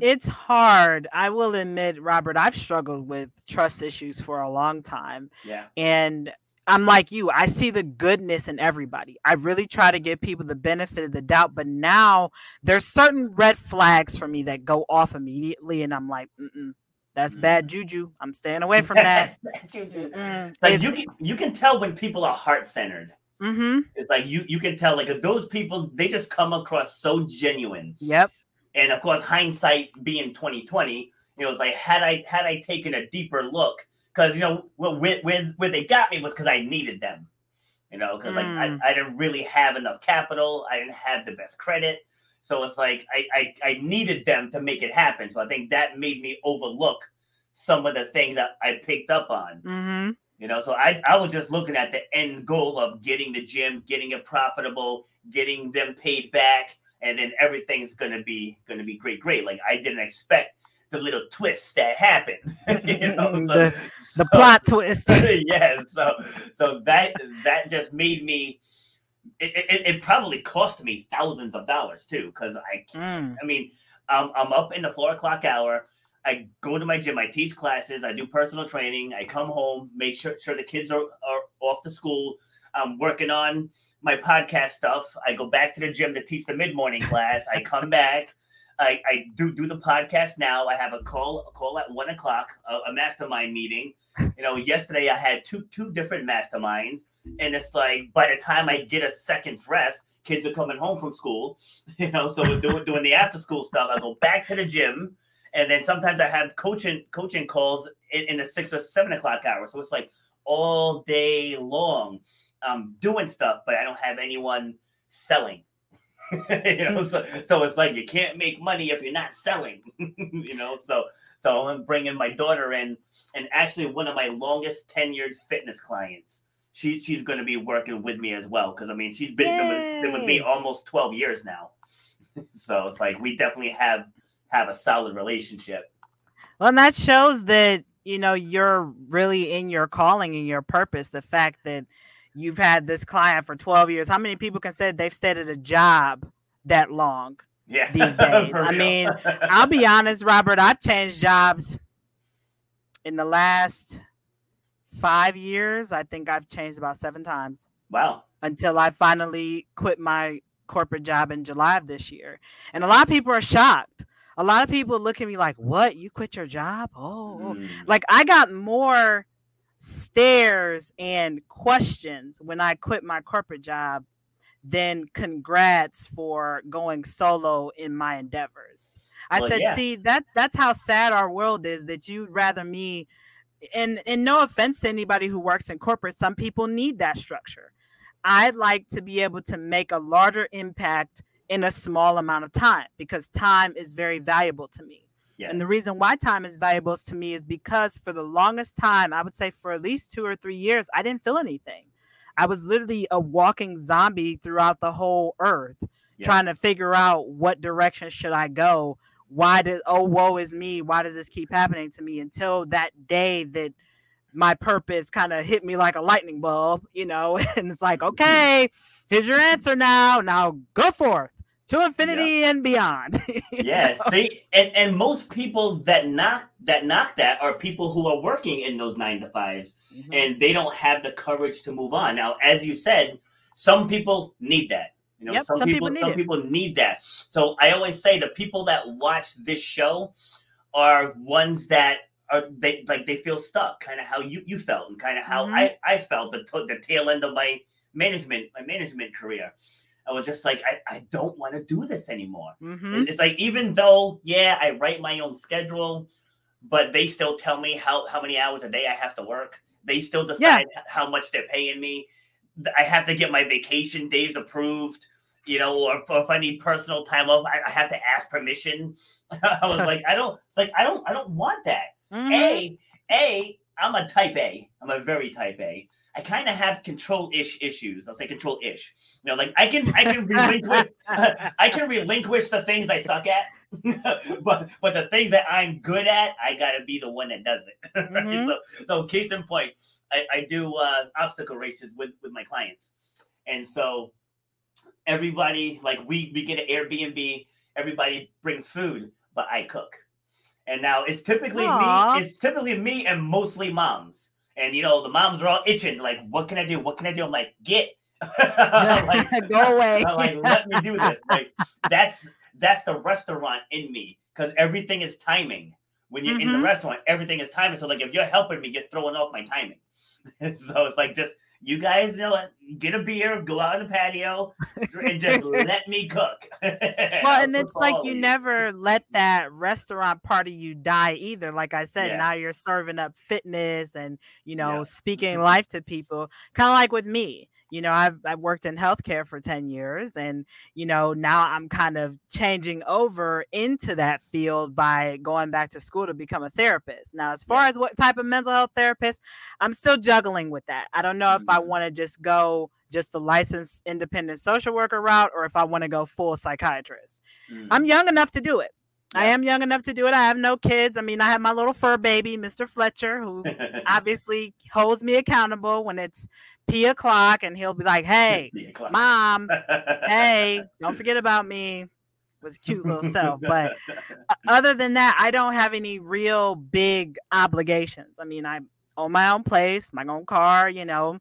it's hard i will admit robert i've struggled with trust issues for a long time yeah, and i'm like you i see the goodness in everybody i really try to give people the benefit of the doubt but now there's certain red flags for me that go off immediately and i'm like Mm-mm, that's Mm. bad juju i'm staying away from that Juju. Like it's- you can you can tell when people are heart centered. mhm, It's like you you can tell like those people they just come across so genuine. yep and of course hindsight being 2020 you know it's like had i had i taken a deeper look because you know where, where, where where they got me was because i needed them you know because like Mm. I, I didn't really have enough capital i didn't have the best credit so it's like I, I i needed them to make it happen so i think that made me overlook some of the things that i picked up on hmm you know, so I, I was just looking at the end goal of getting the gym, getting it profitable, getting them paid back, and then everything's gonna be gonna be great, great. Like I didn't expect the little twists that happened. you know, so, the, the so- plot twist yeah, so so that that just made me. It, it, it probably cost me thousands of dollars too, because I Mm, I mean, um, I'm up in the four o'clock hour. I go to my gym. I teach classes. I do personal training. I come home, make sure, sure the kids are, are off to school. I'm working on my podcast stuff. I go back to the gym to teach the mid morning class. I come back. I, I do do the podcast now. I have a call a call at one o'clock, a, a mastermind meeting. You know, yesterday I had two two different masterminds, and it's like by the time I get a second's rest, kids are coming home from school. You know, so we're doing doing the after school stuff. I go back to the gym, and then sometimes I have coaching coaching calls in, in the six or seven o'clock hour. So it's like all day long, um, doing stuff, but I don't have anyone selling. you know, so, so it's like you can't make money if you're not selling. you know, so so I'm bringing my daughter in, and actually one of my longest tenured fitness clients. She's she's going to be working with me as well because I mean she's been, been with, been with me almost 12 years now. so it's like we definitely have have a solid relationship. Well, and that shows that you know you're really in your calling and your purpose. The fact that you've had this client for 12 years. How many people can say they've stayed at a job that long? Yeah, These days. I mean, I'll be honest, Robert. I've changed jobs in the last five years. I think I've changed about seven times wow. until I finally quit my corporate job in July of this year. And a lot of people are shocked. A lot of people look at me like, "What? You quit your job? Oh, oh." Mm. like I got more stares and questions when I quit my corporate job than congrats for going solo in my endeavors. I Well, said, yeah. see, that that's how sad our world is that you'd rather me and and no offense to anybody who works in corporate, some people need that structure. I'd like to be able to make a larger impact in a small amount of time because time is very valuable to me. Yes. And the reason why time is valuable to me is because for the longest time, I would say for at least two or three years, I didn't feel anything. I was literally a walking zombie throughout the whole earth, Yeah. trying to figure out what direction should I go. Why did oh woe is me? Why does this keep happening to me? Until that day that my purpose kind of hit me like a lightning bulb, you know, and it's like, mm. okay, here's your answer now. Now go forth to infinity and beyond. yes, know? see, and, and most people that knock that knock that are people who are working in those nine to fives Mhm. and they don't have the courage to move on. Now, as you said, some people need that. You know, Yep, some, some people, people some it. people need that. So I always say the people that watch this show are ones that are they like they feel stuck, kind of how you you felt and kind of how Mhm. I I felt the the tail end of my management my management career. I was just like I, I don't want to do this anymore. Mhm. It's like even though, yeah, I write my own schedule, but they still tell me how how many hours a day I have to work. They still decide h- how much they're paying me. I have to get my vacation days approved, you know, or, or if I need personal time off, I, I have to ask permission. I was like, I don't. It's like I don't. I don't want that. Mhm. A, A, I'm a type A. I'm a very type A. I kind of have control-ish issues. I'll say control-ish. You know, like I can I can relinquish I can relinquish the things I suck at, but but the things that I'm good at, I gotta be the one that does it. right? Mhm. So so case in point, I, I do uh, obstacle races with with my clients, and so everybody like we we get an Airbnb. Everybody brings food, but I cook. And now it's typically Aw. me. It's typically me and mostly moms. And you know the moms are all itching. Like, what can I do? What can I do? I'm like, get. like, Go away. Like, let me do this. Like, that's that's the restaurant in me because everything is timing. When you're in the Mhm. restaurant, everything is timing. So, like, if you're helping me, you're throwing off my timing. so it's like just you guys, know, what, get a beer, go out on the patio, and just let me cook. well, and it's like you never let that restaurant part of you die either. Like I said, Yeah. now you're serving up fitness and you know Yeah. speaking mm-hmm. life to people. Kind of like with me. You know, I've I've worked in healthcare for 10 years and you know, now I'm kind of changing over into that field by going back to school to become a therapist. Now, as far as what type of mental health therapist, I'm still juggling with that. I don't know if I Mhm. want to just go just the licensed independent social worker route or if I want to go full psychiatrist. Mm. I'm young enough to do it. I am young enough to do it. I have no kids. I mean, I have my little fur baby, Mr. Fletcher, who obviously holds me accountable when it's p o'clock, and he'll be like, "Hey, mom, hey, don't forget about me." Was cute little self, but uh, other than that, I don't have any real big obligations. I mean, I own my own place, my own car, you know.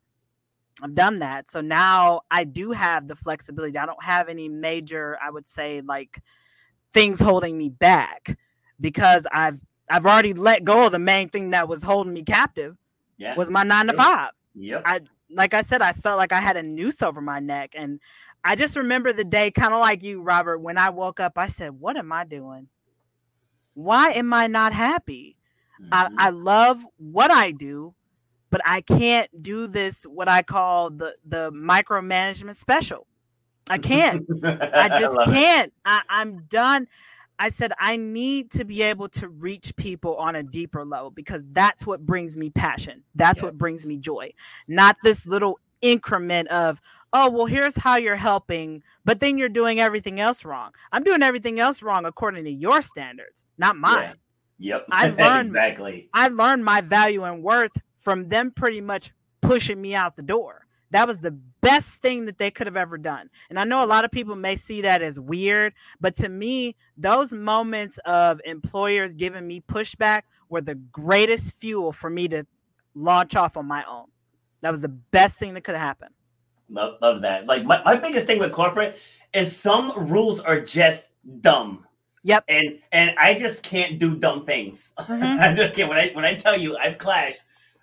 I've done that. So now I do have the flexibility. I don't have any major, I would say, like things holding me back because I've I've already let go of the main thing that was holding me captive Yeah. was my nine to five. Yep. I like I said, I felt like I had a noose over my neck. And I just remember the day, kind of like you, Robert, when I woke up, I said, What am I doing? Why am I not happy? I, Mhm. I love what I do, but I can't do this what I call the the micromanagement special. I can't. I just it. can't. I, I'm done. I said I need to be able to reach people on a deeper level because that's what brings me passion. That's what brings me joy. Not this little increment of, oh, well, here's how you're helping, but then you're doing everything else wrong. I'm doing everything else wrong according to your standards, not mine. Yep. I learned- exactly. I learned my value and worth from them pretty much pushing me out the door. That was the best thing that they could have ever done. And I know a lot of people may see that as weird, but to me, those moments of employers giving me pushback were the greatest fuel for me to launch off on my own. That was the best thing that could have happened. Love, love that. Like my, my biggest thing with corporate is some rules are just dumb. Yep. And and I just can't do dumb things. Mhm. I just can't. When I when I tell you I've clashed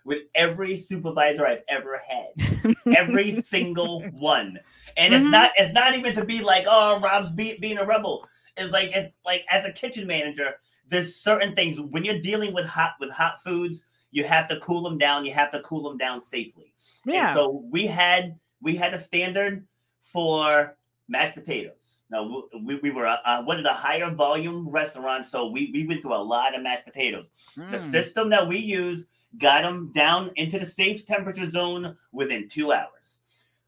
with every supervisor I've ever had. every single one. And it's Mhm. not it's not even to be like, oh, Rob's be, being a rebel. It's like it's like as a kitchen manager, there's certain things when you're dealing with hot with hot foods, you have to cool them down. You have to cool them down safely. And Yeah. so we had we had a standard for mashed potatoes. Now we, we were uh, one of the higher volume restaurants, so we, we went through a lot of mashed potatoes. The Mm. system that we use got them down into the safe temperature zone within two hours.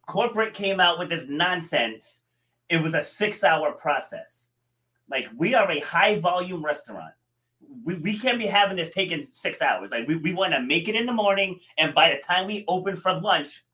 Corporate came out with this nonsense. It was a six hour process. Like we are a high volume restaurant. We, we can't be having this taking six hours. Like we, we want to make it in the morning, and by the time we open for lunch,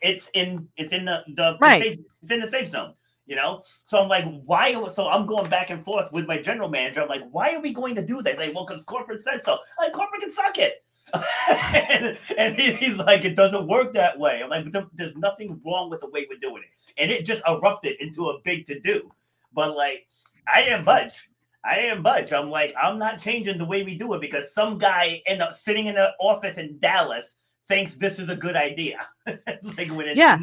it's in it's in the, the, the Right. safe, it's in the safe zone. You know, so I'm like, why? So I'm going back and forth with my general manager. I'm like, why are we going to do that? Like, well, because corporate said so. I'm like, corporate can suck it. and and he, he's like, it doesn't work that way. I'm like, there's nothing wrong with the way we're doing it. And it just erupted into a big to do. But like, I didn't budge. I didn't budge. I'm like, I'm not changing the way we do it because some guy end up sitting in an office in Dallas thinks this is a good idea. it's like when it's not.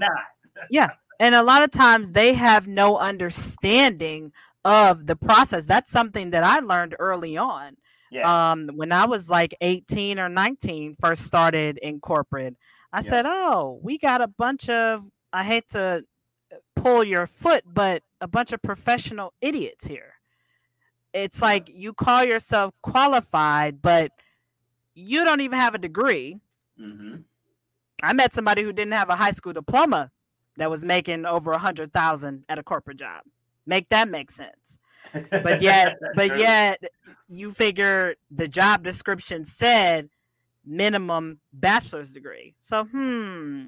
Yeah. not. And a lot of times they have no understanding of the process. That's something that i learned early on. Yeah. um when i was like 18 or 19 first started in corporate i Yeah. said oh we got a bunch of i hate to pull your foot but a bunch of professional idiots here. It's like you call yourself qualified but you don't even have a degree. Hmm i met somebody who didn't have a high school diploma that was making over a hundred thousand at a corporate job. Make that make sense. But yet but yet you figure the job description said minimum bachelor's degree. So hmm.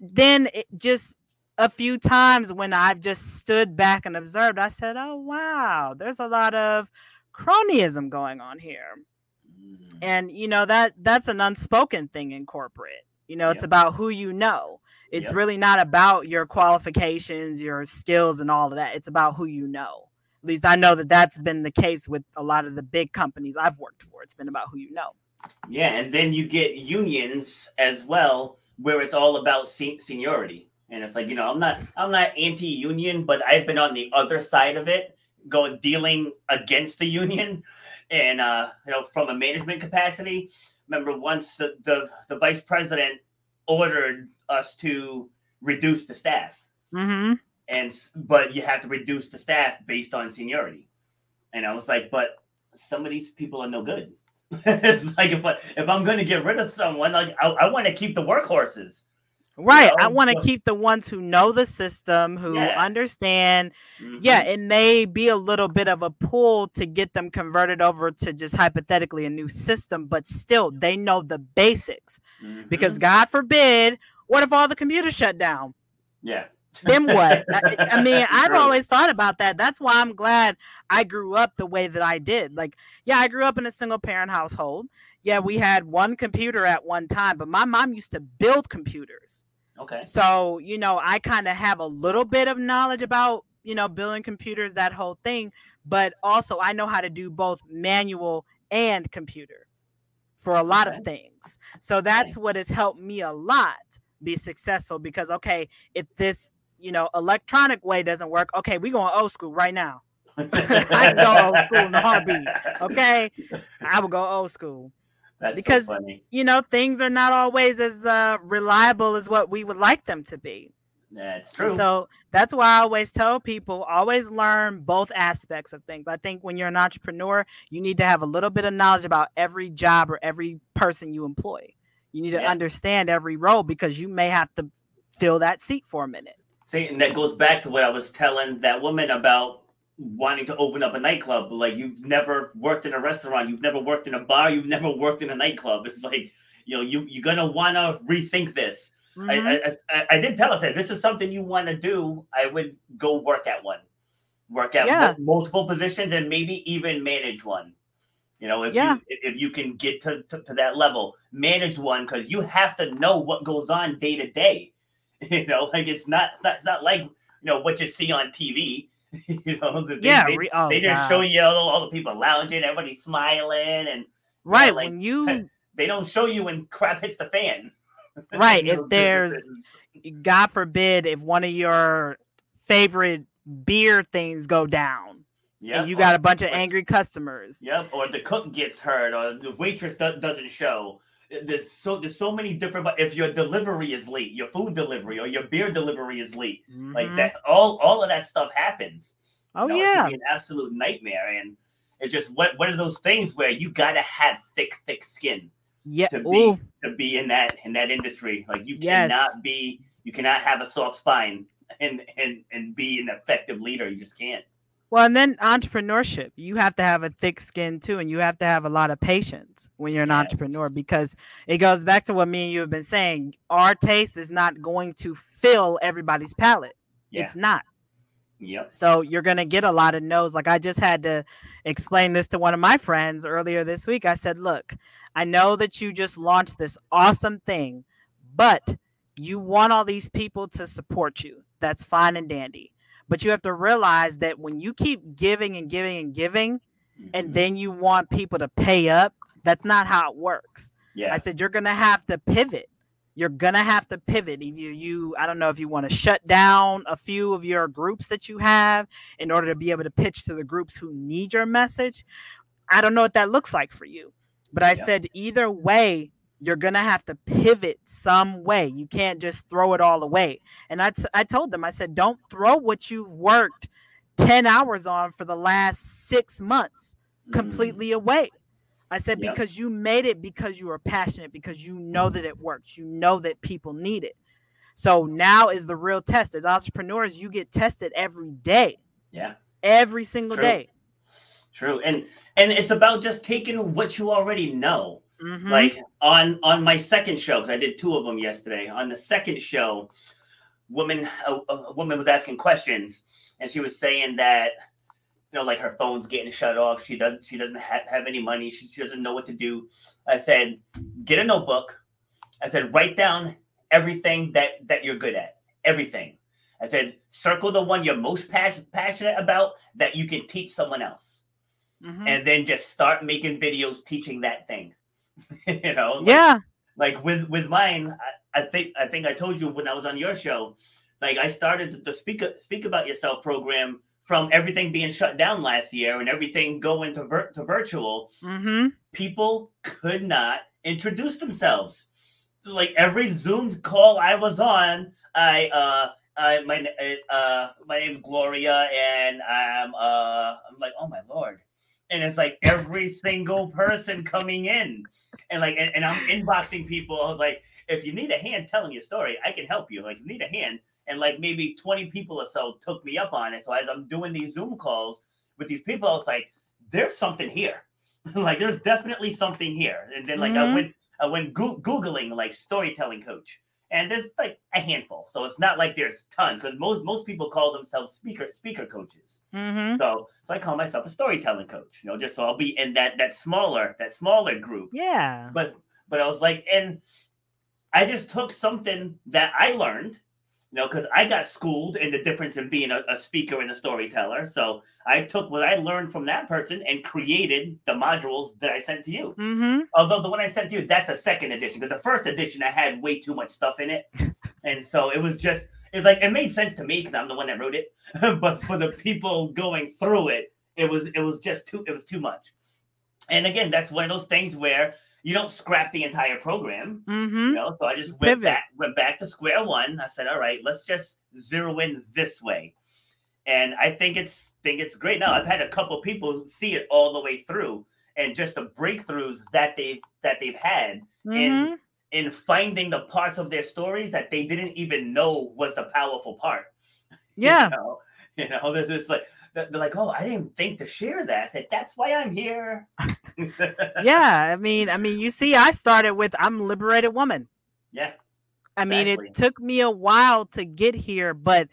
Then it just a few times when i've just stood back and observed i said oh wow there's a lot of cronyism going on here. Mhm. and you know that that's an unspoken thing in corporate. You know it's about who you know it's Yep. really not about your qualifications your skills and all of that. It's about who you know. At least i know that that's been the case with a lot of the big companies i've worked for. It's been about who you know. Yeah, and then you get unions as well, where it's all about se- seniority, and it's like you know, I'm not, I'm not anti-union, but I've been on the other side of it, going dealing against the union, and uh, you know, from a management capacity. Remember, once the the, the vice president ordered us to reduce the staff, mm-hmm. and but you have to reduce the staff based on seniority, and I was like, but some of these people are no good. it's like if I, if I'm going to get rid of someone, like I, I want to keep the workhorses. right i know, want to keep the ones who know the system who Yeah. understand Mhm. yeah it may be a little bit of a pull to get them converted over to just hypothetically a new system but still they know the basics Mhm. because god forbid what if all the computers shut down yeah, then what I, I mean i've True. always thought about that that's why i'm glad i grew up the way that i did like yeah i grew up in a single parent household yeah we had one computer at one time but my mom used to build computers Okay. So, you know, I kind of have a little bit of knowledge about, you know, building computers, that whole thing, but also I know how to do both manual and computer for a lot Okay. of things. So that's Nice. what has helped me a lot be successful because okay, if this, you know, electronic way doesn't work, okay, we going old school right now. I go old school in a heartbeat. Okay. I will go old school. That's Because- so. You know, things are not always as uh, reliable as what we would like them to be. That's And true. So that's why I always tell people always learn both aspects of things. I think when you're an entrepreneur, you need to have a little bit of knowledge about every job or every person you employ. You need to Yeah. understand every role because you may have to fill that seat for a minute. See, and that goes back to what I was telling that woman about wanting to open up a nightclub. Like you've never worked in a restaurant, you've never worked in a bar, you've never worked in a nightclub. It's like you know you you're gonna want to rethink this. Mhm. I, I, I did tell us that this is something you want to do. I would go work at one, work at Yeah. mul- multiple positions, and maybe even manage one. You know, if Yeah. you if you can get to, to, to that level, manage one because you have to know what goes on day to day. You know, like it's not it's not it's not like you know what you see on TV. you know, they, yeah, they, oh, they just show you all, all the people lounging, everybody smiling, and right like, when you they don't show you when crap hits the fan. Right, You if there's- God forbid if one of your favorite beer things go down Yep, and you got a bunch of angry customers. Yep, or the cook gets hurt, or the waitress do- doesn't show. There's so there's so many different. But if your delivery is late, your food delivery or your beer delivery is late, like Mhm. that, all all of that stuff happens. Oh You know, yeah. be an absolute nightmare, and it's just what one of those things where you gotta have thick, thick skin Yeah. to be Ooh, to be in that in that industry. Like you Yes. cannot be, you cannot have a soft spine and and and be an effective leader. You just can't. Well, and then entrepreneurship, you have to have a thick skin too, and you have to have a lot of patience when you're an Yes. entrepreneur because it goes back to what me and you have been saying. Our taste is not going to fill everybody's palate. Yeah. It's not. Yep. So you're going to get a lot of no's. Like I just had to explain this to one of my friends earlier this week. I said, Look, I know that you just launched this awesome thing, but you want all these people to support you. That's fine and dandy. But you have to realize that when you keep giving and giving and giving, and Mhm. then you want people to pay up, that's not how it works. yeah. I said you're gonna have to pivot. You're gonna have to pivot. If you, you I don't know if you want to shut down a few of your groups that you have in order to be able to pitch to the groups who need your message. I don't know what that looks like for you. But I Yeah. said either way, you're gonna have to pivot some way. You can't just throw it all away. And I, t- I told them, I said, don't throw what you've worked 10 hours on for the last six months Mhm. completely away. I said Yep. because you made it because you were passionate, because you know that it works, you know that people need it. So now is the real test. As entrepreneurs, you get tested every day, Yeah. every single True. day. True. And and it's about just taking what you already know. Mhm. Like on on my second show, because I did two of them yesterday. On the second show, woman a, a woman was asking questions, and she was saying that you know, like her phone's getting shut off. She doesn't she doesn't ha- have any money. She, she doesn't know what to do. I said, get a notebook. I said, write down everything that that you're good at. Everything. I said, circle the one you're most pas- passionate about that you can teach someone else Mhm. and then just start making videos teaching that thing. you know, like, yeah, like with with mine, I, I think I think I told you when I was on your show, like I started the speak speak about yourself program from everything being shut down last year and everything going to vir- to virtual. hmm People could not introduce themselves. Like every Zoom call I was on, I uh. I, my uh my name's Gloria and I'm uh I'm like oh my lord and it's like every single person coming in and like and, and i'm inboxing people i was like if you need a hand telling your story i can help you. Like you need a hand and like maybe 20 people or so took me up on it. So as i'm doing these zoom calls with these people i was like there's something here. Like there's definitely something here. And then like i Mhm. went i went Goo- googling like storytelling coach and there's like a handful. So it's not like there's tons because most most people call themselves speaker speaker coaches. Hmm so, so I call myself a storytelling coach, you know, just so I'll be in that that smaller that smaller group. yeah, But but I was like, and I just took something that I learned, you know, because I got schooled in the difference in being a, a, speaker and a storyteller. So I took what I learned from that person and created the modules that I sent to you. Mm-hmm. Although the one I sent to you, that's the second edition, because the first edition I had way too much stuff in it, and so it was just it's like it made sense to me because I'm the one that wrote it, but for the people going through it, it was it was just too it was too much. And again, that's one of those things where you don't scrap the entire program. Mm-hmm. You know, so I just went Pivot. back went back to square one. I said, all right, let's just zero in this way. And I think it's think it's great. Now I've had a couple people see it all the way through and just the breakthroughs that they've that they've had Mhm. in in finding the parts of their stories that they didn't even know was the powerful part. Yeah. You know, you know this like they're like, oh, I didn't think to share that. I said, that's why I'm here. yeah. I mean, I mean, you see, I started with I'm a liberated woman. yeah. I mean, it took me a while to get here, but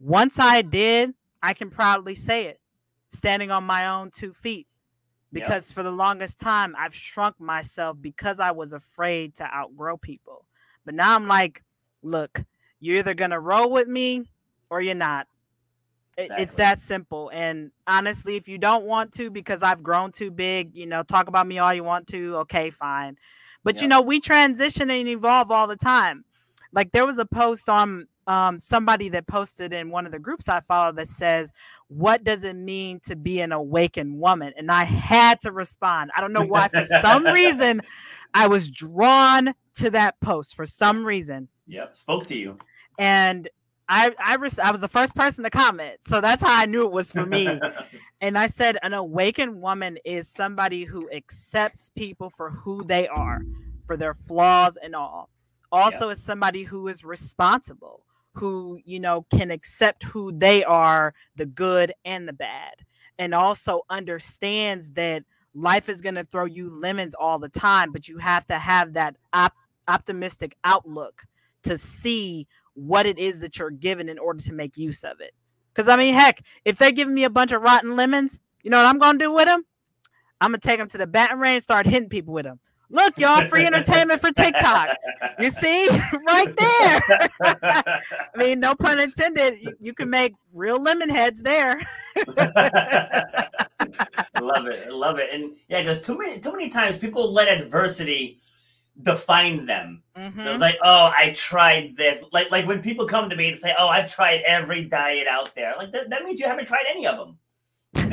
once I did, I can proudly say it, standing on my own two feet. Yep. Because for the longest time, I've shrunk myself because I was afraid to outgrow people. But now I'm like, look, you're either going to roll with me or you're not. It- It's that simple. And honestly, if you don't want to, because I've grown too big, you know, talk about me all you want to, okay, fine. But you know, we transition and evolve all the time like there was a post on um, somebody that posted in one of the groups I follow that says, "What does it mean to be an awakened woman?" And I had to respond. I don't know why. For some reason, I was drawn to that post for some reason, Yep. Spoke to you. and I I, res- I was the first person to comment, so that's how I knew it was for me. and I said, an awakened woman is somebody who accepts people for who they are, for their flaws and all. Also, is somebody who is responsible, who, you know, can accept who they are, the good and the bad, and also understands that life is going to throw you lemons all the time, but you have to have that op- optimistic outlook to see what it is that you're given in order to make use of it. Because I mean, heck, if they're giving me a bunch of rotten lemons, you know what I'm gonna do with them? I'm gonna take them to the batting range, start hitting people with them. Look, y'all, free entertainment for TikTok. You see, right there. I mean, no pun intended. You, you can make real lemon heads there. love it. Love it. And yeah, because too many too many times people let adversity define them. Mhm. like, oh, I tried this. Like like when people come to me and say, oh, I've tried every diet out there. Like that, that means you haven't tried any of them.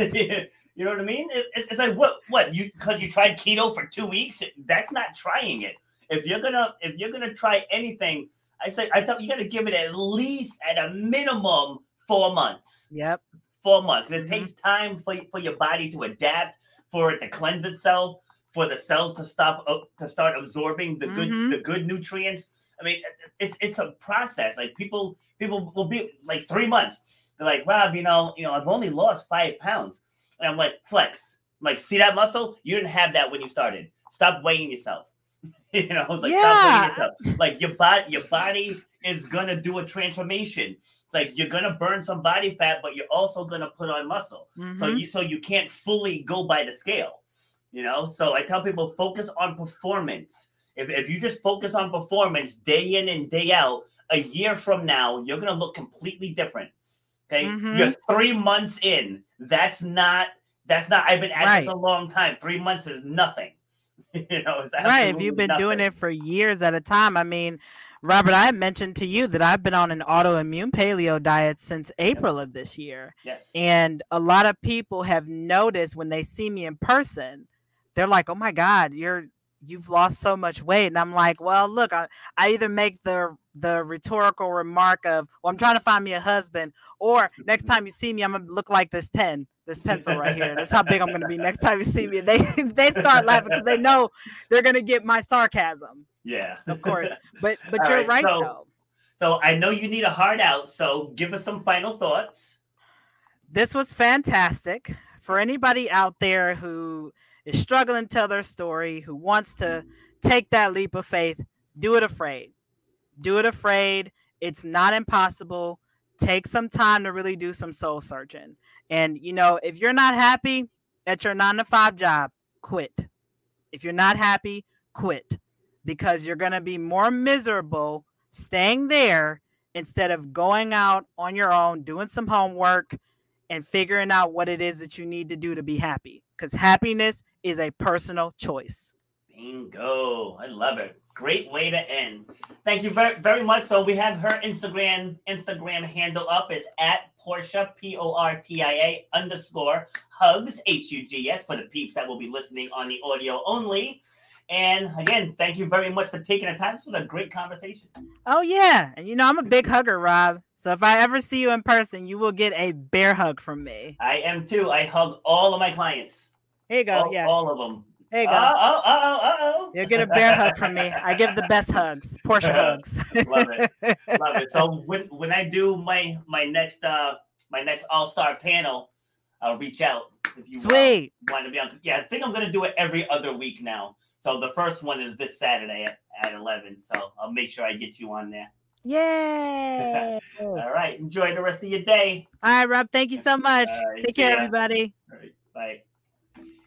you know what I mean? It- it- it's like what what you because you tried keto for two weeks. That's not trying it. If you're gonna if you're gonna try anything, I say I thought you got to give it at least at a minimum four months Yep. four months. And it Mhm. takes time for, for your body to adapt, for it to cleanse itself, for the cells to stop up to start absorbing the good Mhm. the good nutrients. I mean, it's it's a process. Like people people will be like three months. They're like, Rob, you know, you know, I've only lost five pounds. And I'm like, flex. like, see that muscle? You didn't have that when you started. Stop weighing yourself. you know, like stop weighing yourself. Like your body, your body is gonna do a transformation. It's like you're gonna burn some body fat, but you're also gonna put on muscle. So Mhm. you so you can't fully go by the scale. You know, so I tell people focus on performance. If, if you just focus on performance day in and day out, a year from now, you're gonna look completely different. Okay, Mhm. you're three months in. That's not. That's not. I've been at this a long time. Three months is nothing. you know, right if you've been doing it for years at a time i mean robert i mentioned to you that i've been on an autoimmune paleo diet since april of this year Yes. and a lot of people have noticed when they see me in person they're like oh my god you're you've lost so much weight and i'm like well look i, I either make the the rhetorical remark of well i'm trying to find me a husband or next time you see me i'm gonna look like this pen this pencil right here that's how big i'm gonna be next time you see me they they start laughing because they know they're gonna get my sarcasm yeah. of course but but All you're right, right so- though So I know you need a hard out. So give us some final thoughts. this was fantastic for anybody out there who is struggling to tell their story who wants to take that leap of faith do it afraid. Do it afraid. It's not impossible. Take some time to really do some soul searching. And you know if you're not happy at your nine to five job quit. If you're not happy quit. Because you're going to be more miserable staying there instead of going out on your own, doing some homework, and figuring out what it is that you need to do to be happy. Because happiness is a personal choice. Bingo. I love it. Great way to end. Thank you very, very much. So we have her Instagram Instagram handle up is at Portia P O R T I A underscore hugs H U G S for the peeps that will be listening on the audio only. And again, thank you very much for taking the time. This was a great conversation. Oh yeah, and you know I'm a big hugger, Rob. So if I ever see you in person, you will get a bear hug from me. I am too. I hug all of my clients. Here you go. All, yeah, all of them. there you go. Uh oh, uh oh, uh oh. You'll get a bear hug from me. I give the best hugs, Portia hugs. Love it. Love it. So when when I do my my next uh my next all star panel, I'll reach out if you want- Sweet. want to be on. Yeah, I think I'm gonna do it every other week now. So the first one is this Saturday at, at 11. So I'll make sure I get you on there. Yay. All right. Enjoy the rest of your day. All right, Rob. Thank you so much. Right, Take care, ya. everybody. All right. Bye.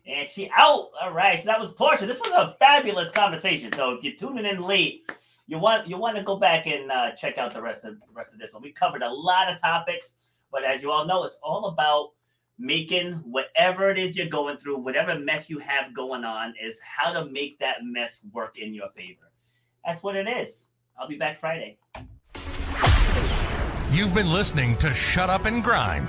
And she out. All right. So that was Portia. This was a fabulous conversation. So if you're tuning in late, you want you want to go back and uh, check out the rest of the rest of this one. We covered a lot of topics, but as you all know, it's all about making whatever it is you're going through, whatever mess you have going on, is how to make that mess work in your favor. That's what it is. I'll be back Friday. You've been listening to Shut Up and Grind.